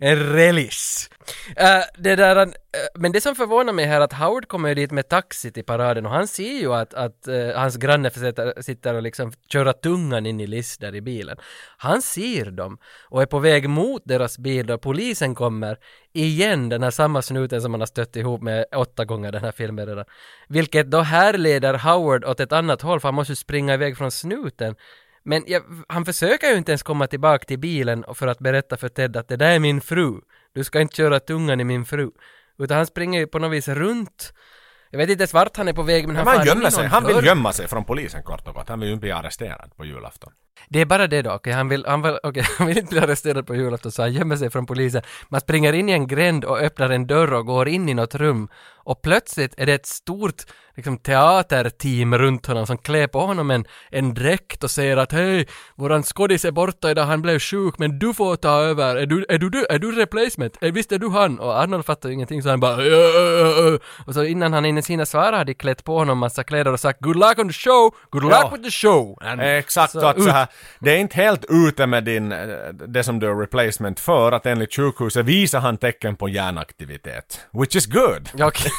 En relis. Uh, eh, det där, uh, men det som förvånar mig här är att Howard kommer ju dit med taxi till paraden och han ser ju att, att uh, hans granne sitter, sitter och liksom köra tungan in i list där i bilen. Han ser dem och är på väg mot deras bil då polisen kommer igen, den här samma snuten som han har stött ihop med åtta gånger den här filmen redan. Vilket då härleder Howard åt ett annat håll för han måste ju springa iväg från snuten. Men jag, han försöker ju inte ens komma tillbaka till bilen för att berätta för Ted att det där är min fru. Du ska inte köra tungan i min fru. Utan han springer ju på något vis runt. Jag vet inte ens vart han är på väg men han han gömmer sig, han vill gömma sig från polisen kort och gott. Han vill ju inte bli arresterad på julafton. Det är bara det okej, han vill, han vill, okej, [LAUGHS] han vill inte bli arresterad på julafton så han gömmer sig från polisen. Man springer in i en gränd och öppnar en dörr och går in i något rum och plötsligt är det ett stort liksom, teaterteam runt honom som klär på honom en, en dräkt och säger att hej, våran skådis är borta idag, han blev sjuk men du får ta över, är du, är du, du är du replacement? Är, visst är du han? Och Arnold fattar ingenting så han bara "Ja, ja, ja." och så innan han in i sina svar hade klätt på honom massa kläder och sagt good luck on the show, good luck Ja. with the show. And Exakt, så så här, det är inte helt ute med din, eh, det som du är replacement för, att enligt sjukhuset visar han tecken på hjärnaktivitet. Which is good. Okej,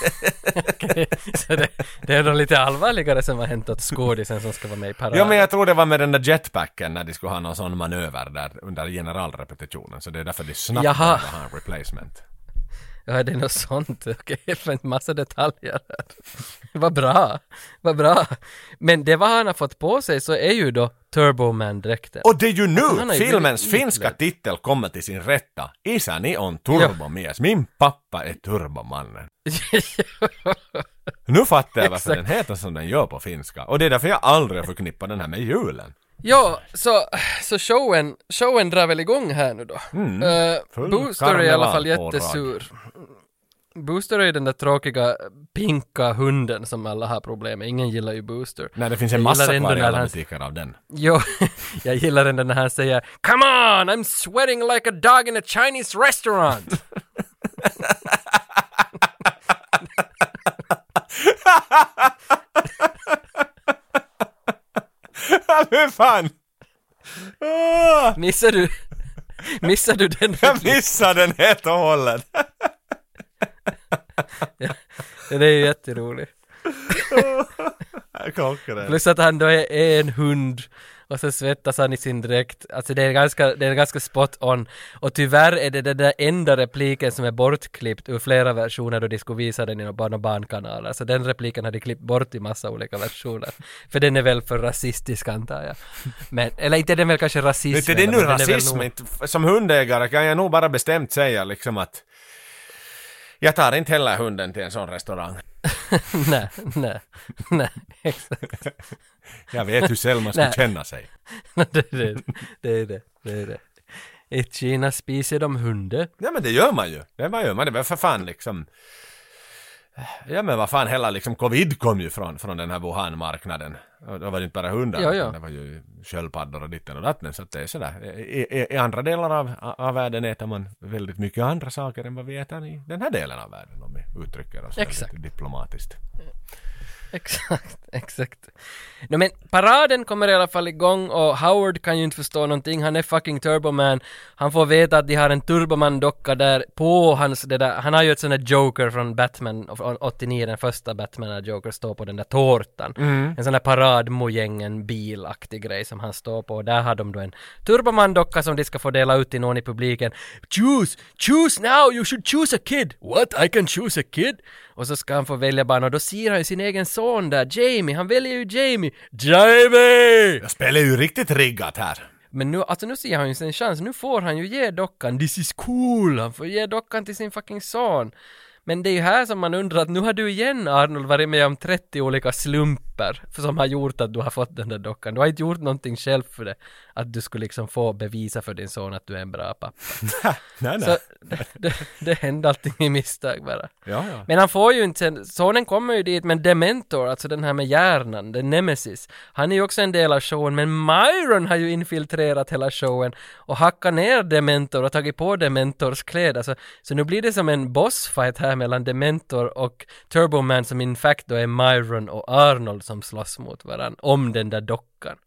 [LAUGHS] Okej. så det, det är nog lite allvarligare som har hänt åt skådisen som ska vara med i paraden. Ja men jag tror det var med den där jetpacken när de skulle ha någon sån manöver där under generalrepetitionen, så det är därför de snabbt Jaha. ha en replacement. Ja, det är något sånt. [LAUGHS] Okej, för en massa detaljer. [LAUGHS] Vad bra, vad bra. Men det vad han har fått på sig så är ju då Turboman-dräkten. Och det är ju nu Alltså, filmens blivit finska titel kommer till sin rätta. Isäni on turbomies. Min pappa är turbomannen. [LAUGHS] Nu fattar jag varför den heter som den gör på finska. Och det är därför jag aldrig har förknippat den här med julen. Ja, så, så showen, showen drar väl igång här nu då. Mm. Full Booster är i alla fall jättesur. Booster är ju den där tråkiga pinka hunden som alla har problem med. Ingen gillar ju Booster. Nej, det finns en Jag massa kvar i alla han- butiker av den. Jo, [LAUGHS] jag gillar den när han säger Come on, I'm sweating like a dog in a Chinese restaurant. [LAUGHS] Fy fan! Missar du, missar du den? jag missade den helt och hållet. Den är ju jätterolig. [LAUGHS] Jag. Plus att han då är en hund och så svettas han i sin dräkt. Alltså det är ganska, det är ganska spot on. Och tyvärr är det den där enda repliken som är bortklippt ur flera versioner och de skulle visa den i några barnkanaler. Så den repliken hade klippt bort i massa olika versioner. För den är väl för rasistisk antar jag. Men, eller inte är den väl kanske rasism. Det är nu rasism. nog- Som hundägare kan jag nog bara bestämt säga liksom att jag tar inte heller hunden till en sån restaurang. [LAUGHS] nej, nej, nej, exakt. Jag vet hur Selma skulle känna sig. [LAUGHS] det, är det, det är det, det är det. I Kina spiser de hundar. Ja men det gör man ju. Det man gör man. Det var för fan liksom... Ja men vad fan hela liksom covid kom ju från, från den här Wuhan-marknaden. Och Det var ju inte bara hundar. Ja, ja. Det var ju sköldpaddor och ditten och datten. Så att det är sådär. I, i, I andra delar av, av världen äter man väldigt mycket andra saker än vad vi äter i den här delen av världen. Om vi uttrycker oss Exakt. diplomatiskt. [LAUGHS] Exakt, exakt. No, men paraden kommer i alla fall igång och Howard kan ju inte förstå någonting. Han är fucking Turboman. Han får veta att de har en Turboman-docka där på hans, det där, han har ju ett sånt där Joker från Batman från 89, den första Batman när Joker står på den där tårtan. En sån där paradmojängen bilaktig grej som han står på. Och där har de då en Turboman-docka som de ska få dela ut till någon i publiken. Choose! Choose now! You should choose a kid! What? I can choose a kid? Och så ska han få välja barn och då ser han ju sin egen son där, Jamie. Han väljer ju Jamie. Jamie! Jag spelar ju riktigt riggat här. Men nu, alltså nu ser han ju sin chans. Nu får han ju ge dockan. This is cool! Han får ge dockan till sin fucking son. Men det är ju här som man undrar att nu har du igen Arnold varit med om 30 olika slumper för som har gjort att du har fått den där dockan. Du har inte gjort någonting själv för det. Att du skulle liksom få bevisa för din son att du är en bra pappa. [LAUGHS] Nej, nej. Så [LAUGHS] det, det, det händer allting i misstag bara. Ja, ja. Men han får ju inte sen, sonen kommer ju dit men Dementor, alltså den här med hjärnan, den Nemesis, han är ju också en del av showen men Myron har ju infiltrerat hela showen och hackat ner Dementor och tagit på Dementors kläder så, så nu blir det som en bossfight här mellan Dementor och Turboman som in fact då är Myron och Arnold som slåss mot varandra om den där dockan.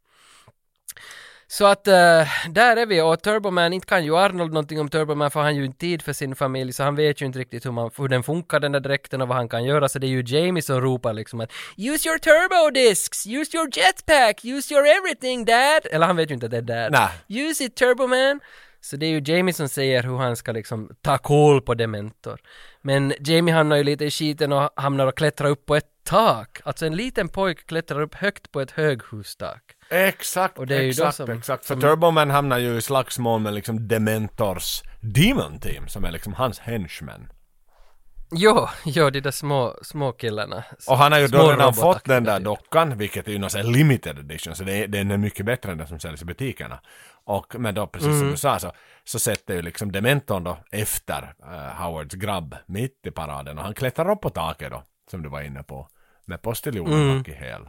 Så att eh, där är vi och Turboman, inte kan ju Arnold någonting om Turboman för han har ju inte tid för sin familj så han vet ju inte riktigt hur, man, hur den funkar den där dräkten och vad han kan göra så det är ju Jamie som ropar liksom att Use your turbo discs, use your jetpack, use your everything dad! Eller han vet ju inte att det är dad. Nej. Use it Turboman! Så det är ju Jamie som säger hur han ska liksom ta koll på Dementor. Men Jamie hamnar ju lite i skiten och hamnar och klättrar upp på ett tak. Alltså en liten pojk klättrar upp högt på ett höghustak. Exakt, Och det är exakt, som- exakt. För som- Turboman hamnar ju i slagsmål med liksom Dementors Demon Team som är liksom hans henchmen. Jo, jo, de där små, små killarna. Och han har ju då redan fått den där dockan, vilket är ju någon limited edition, så det är, den är mycket bättre än den som säljs i butikerna. Och men då, precis Mm. som du sa, så, så sätter ju liksom Dementorn då efter eh, Howards grabb mitt i paraden och han klättrar upp på taket då, som du var inne på, med postiljonen Mm. i häl.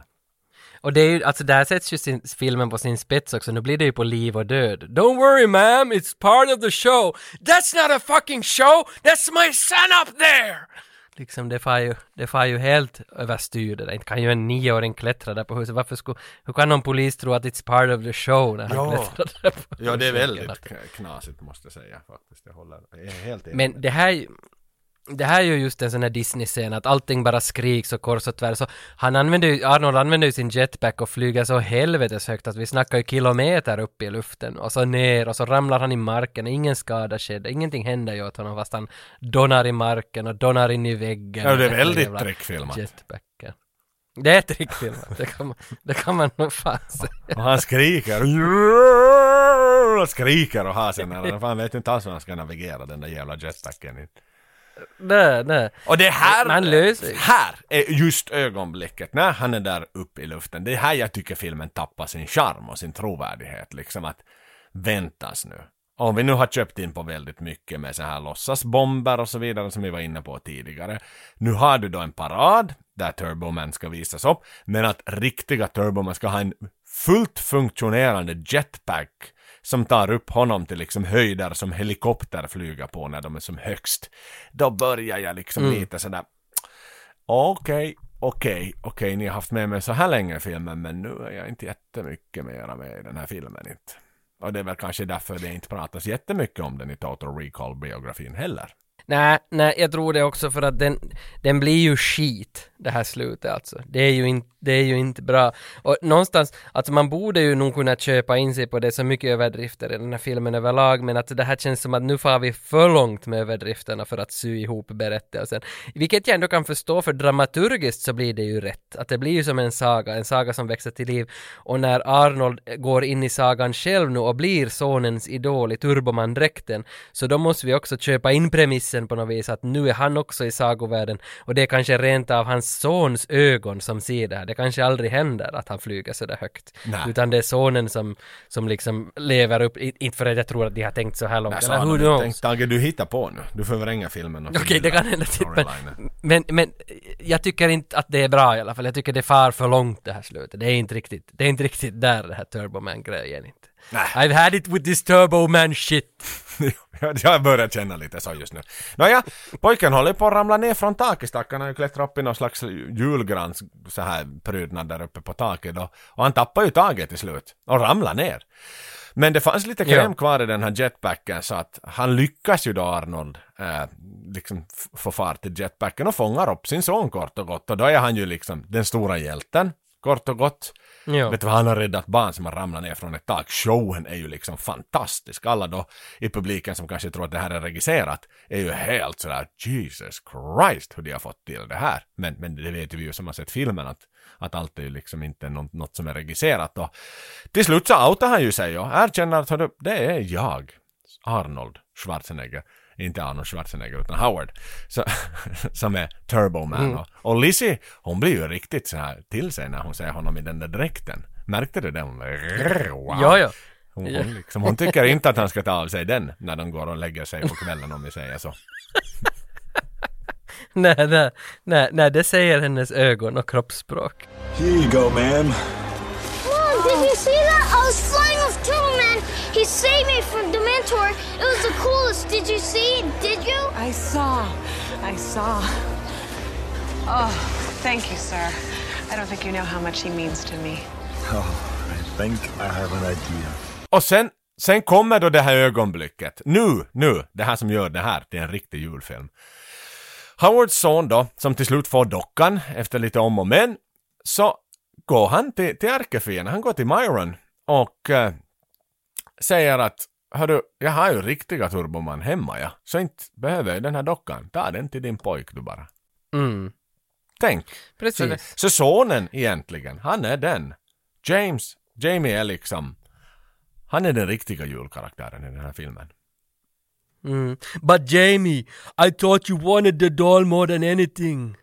Och det är ju, alltså där sätts ju sin, filmen på sin spets också, nu blir det ju på liv och död. Don't worry ma'am, it's part of the show. That's not a fucking show! That's my son up there! Liksom det far ju, det far ju helt överstyr det där. Inte kan ju en nioåring klättra där på huset. Varför skulle, hur kan någon polis tro att it's part of the show när han Ja. klättrar där på Ja, det är väldigt knasigt måste jag säga faktiskt. Jag håller jag är helt enig. Men det här, det här är ju just en sån här Disney-scen att allting bara skriks och kors och tvärs. Så han använder ju, Arnold använder ju sin jetpack och flyger så helvetes högt att vi snackar ju kilometer upp i luften och så ner och så ramlar han i marken. Ingen skada skedde, ingenting händer ju åt honom fast han donar i marken och donar in i väggen. Ja, det är väldigt trickfilmat. Jetpacken. Det är trickfilmat, det kan man, det kan man nog fan säga. Och han skriker och skriker och har sen han [LAUGHS] vet inte alls hur han ska navigera den där jävla jetpacken. Nej, nej. Och det här, Man löser- här är just ögonblicket när han är där uppe i luften. Det är här jag tycker filmen tappar sin charm och sin trovärdighet. Liksom att väntas nu. Om vi nu har köpt in på väldigt mycket med så här låtsasbomber och så vidare som vi var inne på tidigare. Nu har du då en parad där Turboman ska visas upp. Men att riktiga Turboman ska ha en fullt funktionerande jetpack som tar upp honom till liksom höjder som helikopter flyger på när de är som högst. Då börjar jag liksom lite sådär Okej, okej, okej, ni har haft med mig så här länge i filmen men nu är jag inte jättemycket mera med i den här filmen inte. Och det är väl kanske därför det inte pratas jättemycket om den i Total Recall-biografin heller. Nej, nej, jag tror det också för att den, den blir ju skit, det här slutet alltså. Det är ju, inte det är ju inte bra. Och någonstans, alltså man borde ju nog kunna köpa in sig på det så mycket överdrifter i den här filmen överlag, men att det här känns som att nu far vi för långt med överdrifterna för att sy ihop berättelsen. Vilket jag ändå kan förstå, för dramaturgiskt så blir det ju rätt. Att det blir ju som en saga, en saga som växer till liv. Och när Arnold går in i sagan själv nu och blir sonens idol i Turboman-dräkten, så då måste vi också köpa in premissen på något vis att nu är han också i sagovärlden och det är kanske rent av hans sons ögon som ser det här. Det kanske aldrig händer att han flyger så där högt. Nej. Utan det är sonen som, som liksom lever upp, inte för att jag tror att de har tänkt så här långt. Nej, så eller knows? tänkt, Tage du hittar på nu. Du förvränger filmen Okej, det kan hända. Men, storylinen. men, men jag tycker inte att det är bra i alla fall. Jag tycker det far för långt det här slutet. Det är inte riktigt, det är inte riktigt där det här Turboman-grejen inte. Nej. I've had it with this Turboman shit. [LAUGHS] Jag- börjar känna lite så just nu. Nåja, pojken håller på att ramla ner från taket. Stackarn har ju klättrat upp i någon slags julgrans så här prydnad där uppe på taket då. Och han tappar ju taget till slut och ramlar ner. Men det fanns lite kräm Ja. kvar i den här jetpacken så att han lyckas ju då Arnold eh, liksom få fart till jetpacken och fångar upp sin son kort och gott. Och då är han ju liksom den stora hjälten, kort och gott. Ja. Vet du vad, han har räddat barn som har ramlat ner från ett tak. Showen är ju liksom fantastisk. Alla då i publiken som kanske tror att det här är regisserat är ju helt sådär Jesus Christ hur de har fått till det här. Men, men det vet vi ju som har sett filmen att, att allt är ju liksom inte något, något som är regisserat. Och till slut så outar han ju sig och erkänner att det är jag, Arnold Schwarzenegger. Inte Arnold Schwarzenegger utan Howard. Så, [LAUGHS] som är Turboman. Och, och Lizzie, hon blir ju riktigt så här till sig när hon ser honom i den där dräkten. Märkte du det? Hon, wow. Ja, ja. Hon, hon, liksom, hon tycker inte att han ska ta av sig den när de går och lägger sig på kvällen om vi säger så. [LAUGHS] nej, nej, nej, nej, det säger hennes ögon och kroppsspråk. Here you go, ma'am. Mom, did you see that? I was flying off Turboman. He saved me from Dementor. It was the coolest. Did you see? Did you? I saw. I saw. Oh, thank you, sir. I don't think you know how much he means to me. Oh, I think I have an idea. Och sen, sen kommer då det här ögonblicket. Nu, nu, det här som gör det här till en riktig julfilm. Howards son då, som till slut får dockan efter lite om och men, så går han till, till ärkefienden, han går till Myron och eh, säger att Hördu, jag har ju riktiga Turboman hemma ja, så inte behöver jag den här dockan. Ta den till din pojk du bara. Mm. Tänk. Precis. Så, det- så sonen egentligen, han är den. James, Jamie är liksom, han är den riktiga julkaraktären i den här filmen. Mm. But Jamie, I thought you wanted the doll more than anything.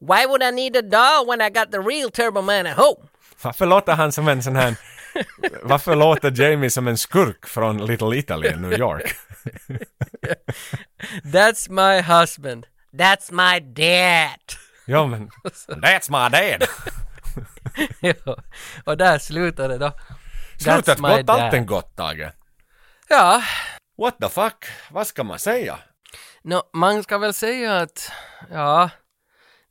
Why would I need a doll when I got the real Turboman at home? Varför låter han som en sån här, varför låter Jamie som en skurk från Little Italy i New York? That's my husband. That's my dad. ja men, that's my dad. [LAUGHS] ja. Och där slutar det då. Slutet gott, allting gott Tage. Ja, What the fuck, vad ska man säga? Nå, man ska väl säga att, ja,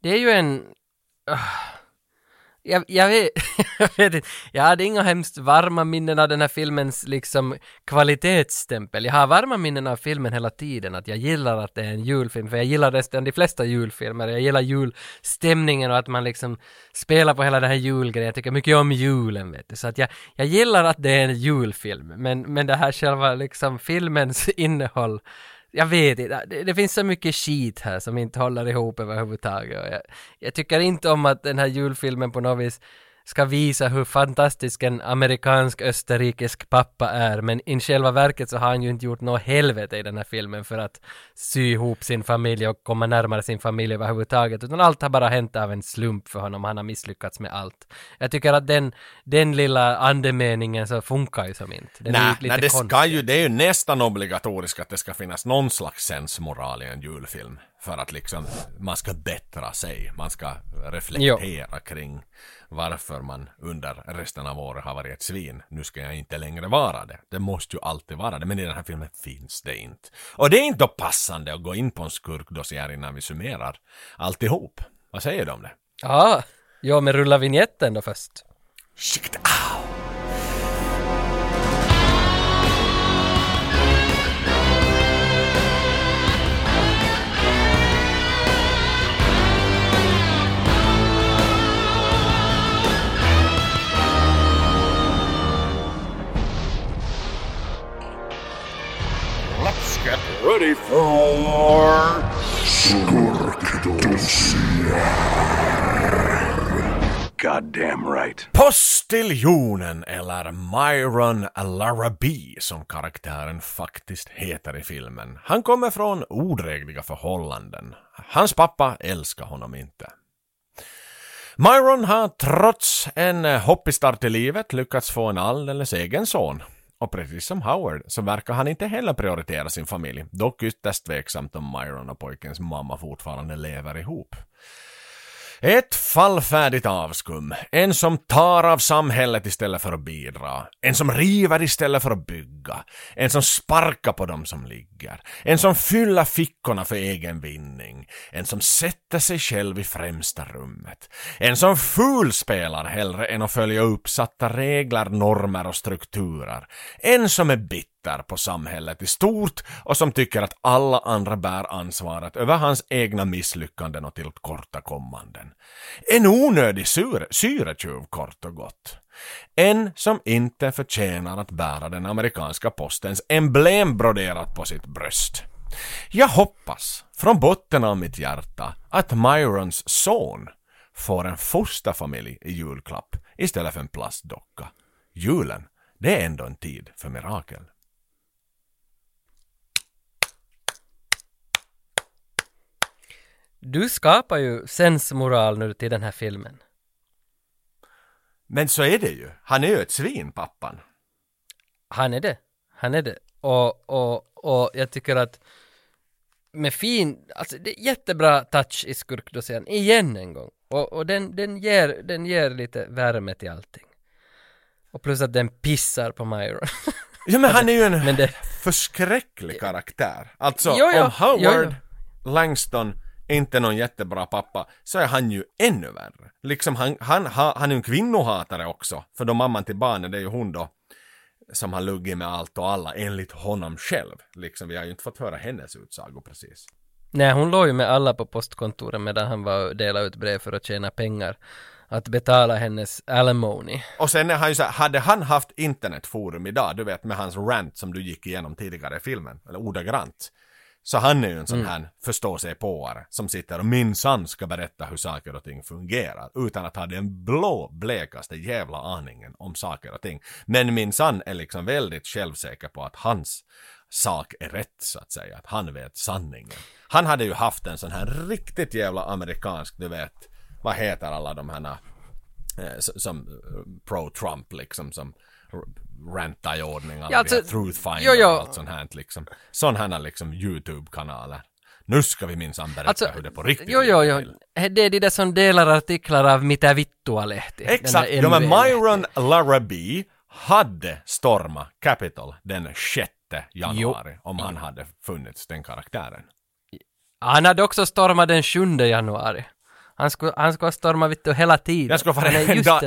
det är ju en... ah, jag, jag, vet, [LAUGHS] jag vet inte, jag hade inga hemskt varma minnen av den här filmens liksom kvalitetsstämpel. Jag har varma minnen av filmen hela tiden, att jag gillar att det är en julfilm, för jag gillar nästan de flesta julfilmer. Jag gillar julstämningen och att man liksom spelar på hela den här julgrejen. Jag tycker mycket om julen, vet du. Så att jag, jag gillar att det är en julfilm, men, men det här själva liksom filmens [LAUGHS] innehåll jag vet inte, det, det finns så mycket skit här som inte håller ihop överhuvudtaget. Jag, jag tycker inte om att den här julfilmen på något vis ska visa hur fantastisk en amerikansk österrikisk pappa är, men i själva verket så har han ju inte gjort något helvete i den här filmen för att sy ihop sin familj och komma närmare sin familj överhuvudtaget, utan allt har bara hänt av en slump för honom, han har misslyckats med allt. Jag tycker att den, den lilla andemeningen så funkar ju som inte. Den Nej, nej, det konstig. ska ju, det är ju nästan obligatoriskt att det ska finnas någon slags sensmoral i en julfilm. För att liksom, man ska bättra sig, man ska reflektera kring varför man under resten av året har varit ett svin. Nu ska jag inte längre vara det. Det måste ju alltid vara det, men i den här filmen finns det inte. Och det är inte passande att gå in på en skurkdossier innan vi summerar alltihop. Vad säger du om det? Ja, ja men rulla vignetten då först. Shit, Let's ready for Goddamn right. Postiljonen eller Myron Larrabee som karaktären faktiskt heter i filmen. Han kommer från odrägliga förhållanden. Hans pappa älskar honom inte. Myron har trots en hoppig start i livet lyckats få en alldeles egen son. Och precis som Howard så verkar han inte heller prioritera sin familj, dock ytterst tveksamt om Myron och pojkens mamma fortfarande lever ihop. Ett fallfärdigt avskum. En som tar av samhället istället för att bidra. En som river istället för att bygga. En som sparkar på dem som ligger. En som fyller fickorna för egen vinning. En som sätter sig själv i främsta rummet. En som fulspelar hellre än att följa uppsatta regler, normer och strukturer. En som är bitter på samhället i stort och som tycker att alla andra bär ansvaret över hans egna misslyckanden och tillkortakommanden. En onödig syretjuv kort och gott. En som inte förtjänar att bära den amerikanska postens emblem broderat på sitt bröst. Jag hoppas från botten av mitt hjärta att Myrons son får en fosterfamilj i julklapp istället för en plastdocka. Julen, det är ändå en tid för mirakel. Du skapar ju sensmoral nu till den här filmen. Men så är det ju. Han är ju ett svin, pappan. Han är det. Han är det. Och, och, och jag tycker att med fin, alltså det är jättebra touch i skurkdossiern, igen en gång. Och, och den, den, ger, den ger lite värme till allting. Och plus att den pissar på Myron. [LAUGHS] Ja men han är ju en det- förskräcklig karaktär. Alltså Jo, jo, om Howard jo, Langston inte någon jättebra pappa så är han ju ännu värre. Liksom han, han, ha, han är ju en kvinnohatare också. För då mamman till barnen det är ju hon då som har luggit med allt och alla enligt honom själv. Liksom vi har ju inte fått höra hennes utsago precis. Nej, hon låg ju med alla på postkontoret medan han var och delade ut brev för att tjäna pengar. Att betala hennes alimony. Och sen är han ju så här, hade han haft internetforum idag, du vet med hans rant som du gick igenom tidigare i filmen, eller ordagrant. Så han är ju en sån Mm. här förståsigpåare som sitter och minsann ska berätta hur saker och ting fungerar utan att ha den blå blekaste jävla aningen om saker och ting. Men minsann är liksom väldigt självsäker på att hans sak är rätt så att säga, att han vet sanningen. Han hade ju haft en sån här riktigt jävla amerikansk, du vet, vad heter alla de här eh, som eh, pro-Trump liksom som rantar i ordning alla Ja, alltså, truthfinder jo, jo. och allt sånt här liksom. Sådana här liksom YouTube-kanaler. Nu ska vi minsann berätta Alltså, hur det på riktigt jo, jo, jo. Det är de där som delar artiklar av Mitä vittua-lehti. Exakt, ja men. Myron Larrabee hade stormat Capitol den 6 januari om han hade funnits den karaktären. Han hade också stormat den 7 januari. Han skulle, han skulle vet du, hela tiden. Jag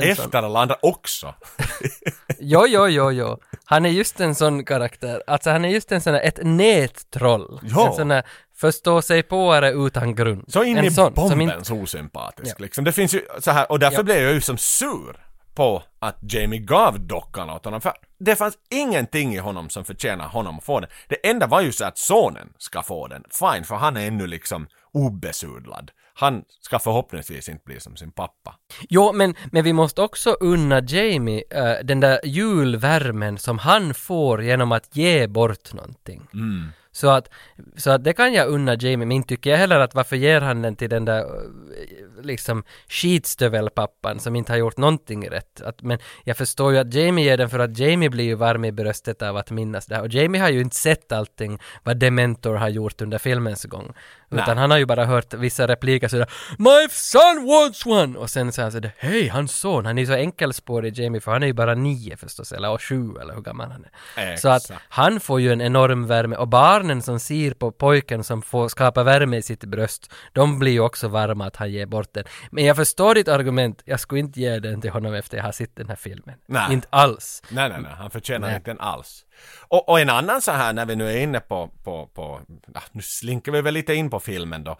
en sån- efter alla andra också. [LAUGHS] Jo, jo, jo, jo. Han är just en sån karaktär. Alltså han är just en sån här, ett nättroll. Ja. En sån här förstå sig påare utan grund. Så in en i sån, som bombens osympatisk liksom. Det finns ju så här, och därför Ja. blev jag ju som sur på att Jamie gav dockan åt honom. För det fanns ingenting i honom som förtjänar honom att få den. Det enda var ju så att sonen ska få den. Fine, för han är ännu liksom obesudlad. Han ska förhoppningsvis inte bli som sin pappa. Jo, men, men vi måste också unna Jamie eh, den där julvärmen som han får genom att ge bort någonting. Mm. Så att, så att det kan jag unna Jamie, men inte tycker jag heller att varför ger han den till den där eh, liksom skitstövelpappan som inte har gjort någonting rätt. Att, men jag förstår ju att Jamie ger den för att Jamie blir ju varm i bröstet av att minnas det här. Och Jamie har ju inte sett allting vad Dementor har gjort under filmens gång. Utan Nej. han har ju bara hört vissa repliker sådär My son wants one! Och sen säger han sådär Hej, hans son! Han är ju så enkelspårig Jamie för han är ju bara nio förstås, eller och sju eller hur gammal han är. Så att Exakt. han får ju en enorm värme och barnen som ser på pojken som får skapa värme i sitt bröst, de blir ju också varma att han ger bort den. Men jag förstår ditt argument, jag skulle inte ge den till honom efter jag har sett den här filmen. Nej. Inte alls. Nej, nej, nej, han förtjänar Nej. inte den alls. Och, och en annan så här när vi nu är inne på, på, på ah, nu slinker vi väl lite in på filmen då,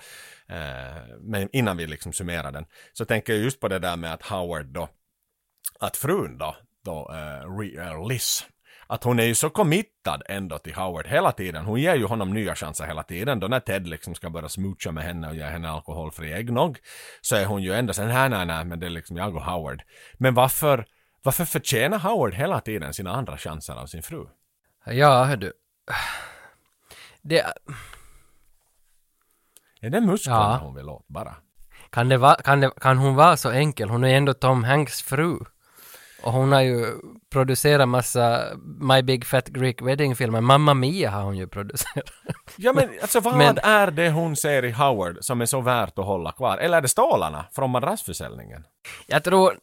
eh, men innan vi liksom summerar den, så tänker jag just på det där med att Howard då, att frun då, då eh, eh, Liz, att hon är ju så committad ändå till Howard hela tiden. Hon ger ju honom nya chanser hela tiden. Då när Ted liksom ska börja smoocha med henne och ge henne alkoholfri äggnog så är hon ju ändå sen nej, nej, nej, men det är liksom jag och Howard. Men varför, varför förtjänar Howard hela tiden sina andra chanser av sin fru? Ja, du. Det, Är det musklerna Ja. hon vill åt bara? kan, det va, kan, det, kan hon vara så enkel? Hon är ändå Tom Hanks fru. Och hon har ju producerat massa My Big Fat Greek Wedding-filmer. Mamma Mia har hon ju producerat. [LAUGHS] Ja men alltså vad Men- är det hon ser i Howard som är så värt att hålla kvar? Eller är det stålarna från madrassförsäljningen? Jag tror...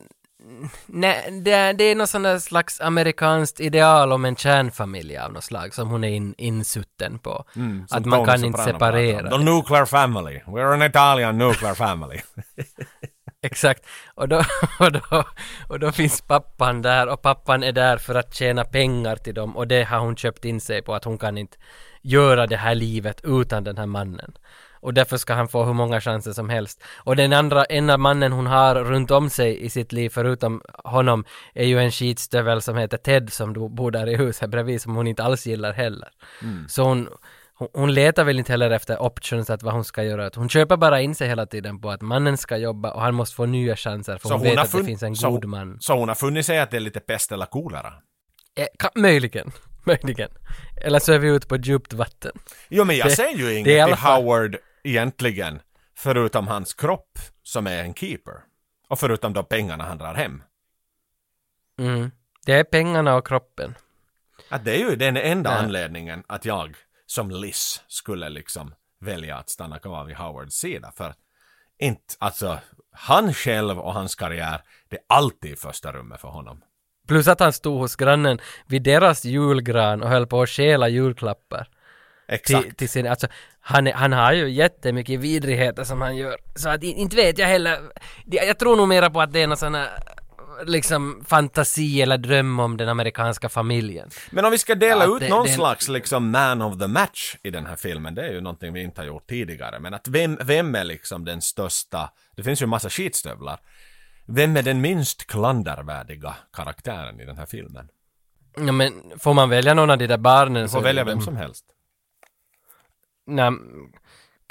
Nej, det, det är någon sån slags amerikanskt ideal om en kärnfamilj av något slag som hon är in, insutten på. Mm, att man kan inte separera. The nuclear family. We're an Italian nuclear family. [LAUGHS] Exakt. Och då, [LAUGHS] och, då, och då finns pappan där och pappan är där för att tjäna pengar till dem och det har hon köpt in sig på att hon kan inte göra det här livet utan den här mannen. Och därför ska han få hur många chanser som helst. Och den andra, enda mannen hon har runt om sig i sitt liv förutom honom är ju en skitstövel som heter Ted som bor där i huset bredvid som hon inte alls gillar heller. Mm. Så hon, hon, hon letar väl inte heller efter options att vad hon ska göra. Hon köper bara in sig hela tiden på att mannen ska jobba och han måste få nya chanser för hon, vet att det finns en så, god man. Så hon har funnit sig att det är lite pest eller kolera? Eh, ka- möjligen, [LAUGHS] möjligen. Eller så är vi ute på djupt vatten. Jo men jag Det- ser ju inget i i alla fall- Howard egentligen förutom hans kropp som är en keeper. Och förutom de pengarna han drar hem. Mm. Det är pengarna och kroppen. Att det är ju den enda Nej. anledningen att jag som Liz skulle liksom välja att stanna kvar vid Howards sida. För inte, alltså, han själv och hans karriär, det är alltid i första rummet för honom. Plus att han stod hos grannen vid deras julgran och höll på att stjäla julklappar. Exakt. Till, till sin, alltså, han, han har ju jättemycket vidrigheter som han gör. Så att in- inte vet jag heller. Jag tror nog mera på att det är någon sån här liksom fantasi eller dröm om den amerikanska familjen. Men om vi ska dela Ja, ut det- någon det- slags liksom man of the match i den här filmen, det är ju någonting vi inte har gjort tidigare. Men att vem, vem är liksom den största, det finns ju en massa skitstövlar. Vem är den minst klandervärdiga karaktären i den här filmen? Ja, men får man välja någon av de där barnen Du får välja vem som helst. Nej,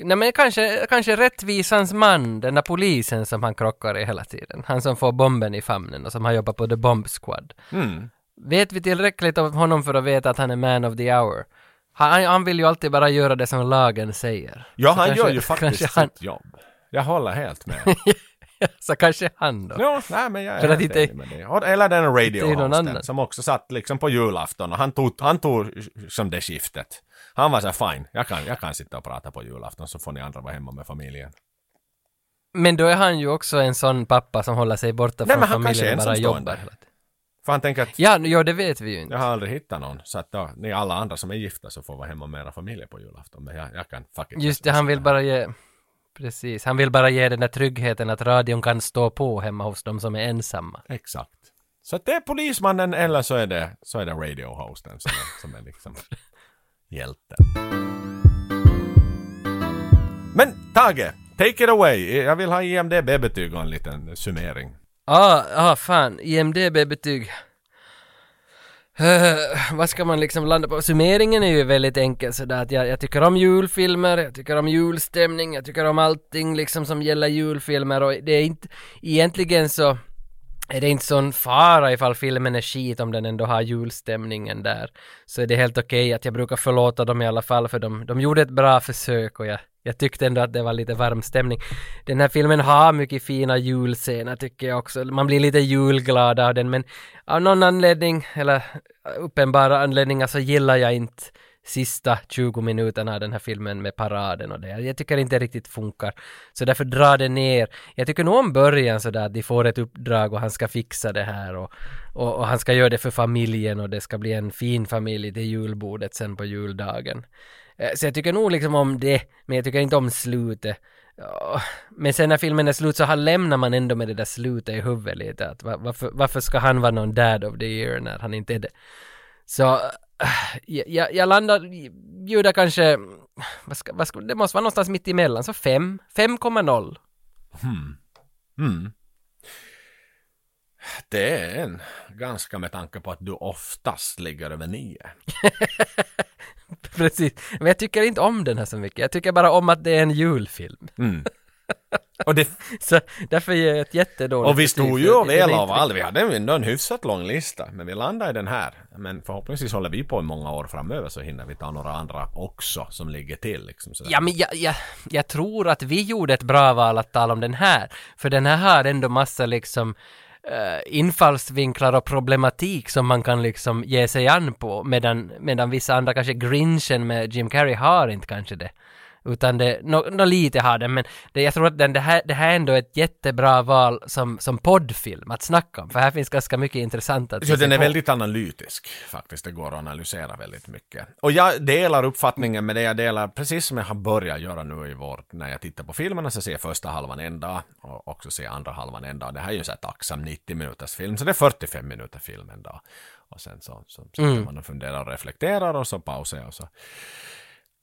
nej men kanske, kanske rättvisans man, den där polisen som han krockar i hela tiden. Han som får bomben i famnen och som har jobbat på The Bomb Squad. Mm. Vet vi tillräckligt om honom för att veta att han är man of the hour? Han, han vill ju alltid bara göra det som lagen säger. Ja, Så han kanske- gör ju [LAUGHS] faktiskt han, sitt jobb. Jag håller helt med. [LAUGHS] Så kanske han då. Ja, nej men jag är helt inte- med det. Eller den annan. som också satt liksom på julafton och han tog, han tog som det skiftet. Han var så här, fine, jag kan, jag kan sitta och prata på julafton så får ni andra vara hemma med familjen. Men då är han ju också en sån pappa som håller sig borta Nej, från familjen och bara jobbar. För han tänker att Ja, ja, det vet vi ju inte. jag har aldrig hittat någon. Så att då, ni alla andra som är gifta så får vara hemma med era familjer på julafton. Men jag, jag kan fuck it. Just det, han vill bara ge... Precis, han vill bara ge den där tryggheten att radion kan stå på hemma hos dem som är ensamma. Exakt. Så att det är polismannen eller så är det, så är det radiohosten som är, som är liksom [LAUGHS] hjälten. Men Tage, take it away. Jag vill ha IMDB-betyg och en liten summering. Ah, ah fan, IMDB-betyg. Uh, eh, vad ska man liksom landa på? Summeringen är ju väldigt enkel sådär att jag, jag tycker om julfilmer, jag tycker om julstämning, jag tycker om allting liksom som gäller julfilmer och det är inte, egentligen så är det inte sån fara ifall filmen är skit om den ändå har julstämningen där. Så är det helt okej att jag brukar förlåta dem i alla fall för de, de gjorde ett bra försök och jag, jag tyckte ändå att det var lite varm stämning. Den här filmen har mycket fina julscener tycker jag också. Man blir lite julglad av den men av någon anledning, eller uppenbara anledningar så gillar jag inte sista 20 minuterna av den här filmen med paraden och det. Jag tycker inte riktigt funkar. Så därför drar det ner. Jag tycker nog om början sådär att de får ett uppdrag och han ska fixa det här och, och, och han ska göra det för familjen och det ska bli en fin familj till julbordet sen på juldagen. Eh, så jag tycker nog liksom om det, men jag tycker inte om slutet. Men sen när filmen är slut så har, lämnar man ändå med det där slutet i huvudet lite. Att varför, varför ska han vara någon dad of the year när han inte är det? Så jag, jag, landar, bjuder kanske, vad ska, vad ska, det måste vara någonstans mitt emellan, så 5, 5,0. Hmm. Mm. Det är en ganska med tanke på att du oftast ligger över nio. [LAUGHS] Precis, men jag tycker inte om den här så mycket. Jag tycker bara om att det är en julfilm. Mm. [LAUGHS] Och, det, [LAUGHS] Så därför ger jag ett jättedåligt och vi stod ju och är inte av all, vi hade ändå en hyfsat lång lista, men vi landade i den här. Men förhoppningsvis håller vi på i många år framöver så hinner vi ta några andra också som ligger till liksom sådär. Ja, men jag, jag, jag tror att vi gjorde ett bra val att tala om den här. För den här har ändå massa liksom eh, infallsvinklar och problematik som man kan liksom ge sig an på. Medan, medan vissa andra, kanske Grinchen med Jim Carrey, har inte kanske det. Utan det, nå nå lite har den, men det, jag tror att den, det, här, det här är ändå ett jättebra val som, som poddfilm att snacka om. För här finns ganska mycket intressant att Så den är på. väldigt analytisk faktiskt. Det går att analysera väldigt mycket. Och jag delar uppfattningen med det jag delar, precis som jag har börjat göra nu i vår, när jag tittar på filmerna så ser jag första halvan en dag och också ser andra halvan en dag. Det här är ju här tacksam 90 minuters film, så det är 45 minuter film en dag. Och sen så, så sitter Mm. man och funderar och reflekterar och så pausar jag och så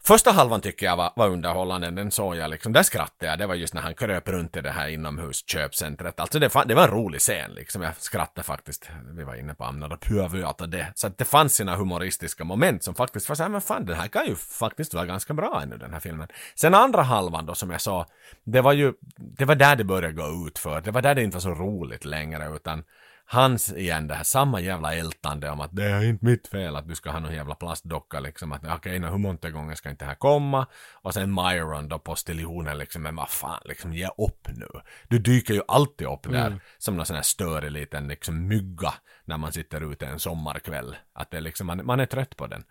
Första halvan tycker jag var, var underhållande, den såg jag liksom, där skrattade jag, det var just när han kröp runt i det här inomhusköpcentret. Alltså det, det var en rolig scen liksom, jag skrattade faktiskt, vi var inne på Amnara Pyövyata det. Så att det fanns sina humoristiska moment som faktiskt var såhär, men fan den här kan ju faktiskt vara ganska bra ännu den här filmen. Sen andra halvan då som jag sa, det var ju, det var där det började gå ut för, det var där det inte var så roligt längre utan hans igen det här samma jävla ältande om att det är inte mitt fel att du ska ha någon jävla plastdocka liksom att okej, okay, hur många gånger ska inte det här komma? Och sen Myron då, postiljonen liksom, men vad fan liksom ge upp nu. Du dyker ju alltid upp där Mm. som någon sån här störig liten liksom mygga när man sitter ute en sommarkväll. Att det är liksom, man, man är trött på den.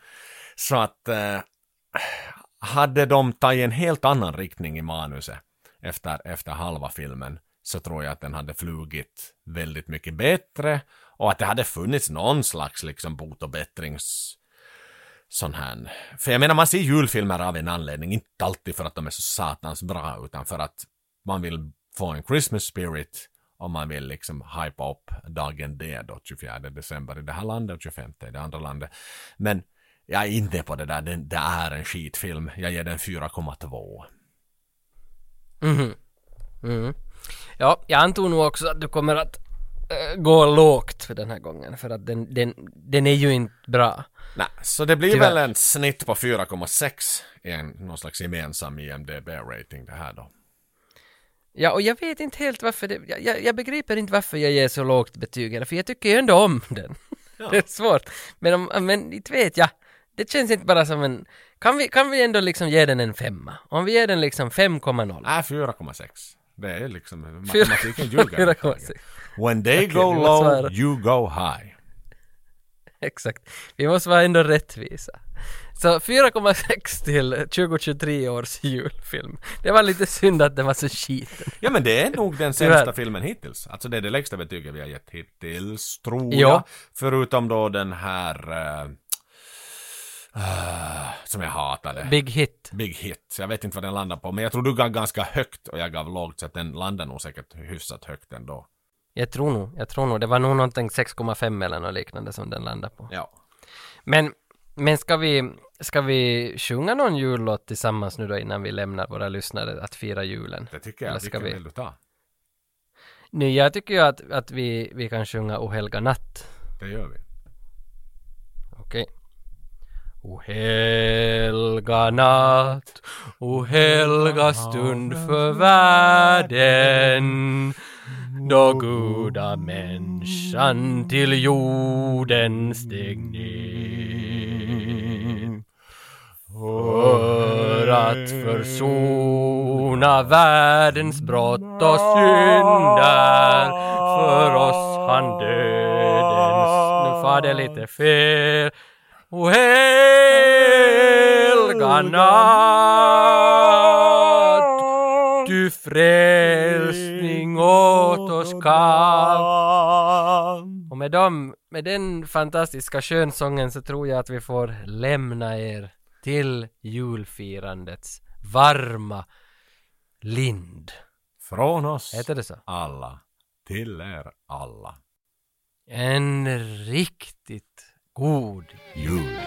Så att eh, hade de tagit en helt annan riktning i manuset efter, efter halva filmen så tror jag att den hade flugit väldigt mycket bättre och att det hade funnits någon slags liksom bot och bättrings sån här. För jag menar man ser julfilmer av en anledning, inte alltid för att de är så satans bra utan för att man vill få en Christmas spirit och man vill liksom hypa upp dagen D då, 24 december i det här landet och 25 i det andra landet. Men jag är inte på det där, det, det är en skitfilm. Jag ger den 4,2. Mhm. Mm. Ja, jag antog nog också att du kommer att gå lågt för den här gången för att den, den, den är ju inte bra. Nej, så det blir Tyvärr. väl en snitt på 4,6 i en någon slags gemensam IMDB-rating det här då. Ja, och jag vet inte helt varför det, jag, jag, jag begriper inte varför jag ger så lågt betyg för jag tycker ju ändå om den. [LAUGHS] det är svårt. Men om, men inte vet jag. Det känns inte bara som en, kan vi, kan vi ändå liksom ge den en femma? Om vi ger den liksom 5,0. Nej, 4,6. Det är liksom, matematiken ljuger. [LAUGHS] 4,6. When they Okej, go low, vara- you go high. [LAUGHS] Exakt. Vi måste vara ändå rättvisa. Så 4,6 till 2023 års julfilm. Det var lite synd att den var så skiten. Ja men det är [LAUGHS] nog den sämsta filmen hittills. Alltså det är det lägsta betyget vi har gett hittills, tror Ja. jag. Förutom då den här... eh, som jag hatade. Big Hit. Big Hit. Så jag vet inte vad den landar på. Men jag tror du gav ganska högt och jag gav lågt så att den landar nog säkert hyfsat högt ändå. Jag tror nog, jag tror nog. Det var nog någonting 6,5 eller något liknande som den landade på. Ja. Men, men ska vi, ska vi sjunga någon jullåt tillsammans nu då innan vi lämnar våra lyssnare att fira julen? Det tycker jag. Eller ska Vilken vi? vill du ta? Nu, jag tycker ju att, att vi, vi kan sjunga O helga natt. Det gör vi. Okej. O helga natt, o helga stund för världen då goda människan till jorden steg ner för att försona världens brott och synder. För oss han dödens nu far det lite fel. O helga natt du frälsning åt oss gav och med dem, med den fantastiska könsången så tror jag att vi får lämna er till julfirandets varma lind. Från oss Heter det så? alla till er alla. En riktigt god Jul.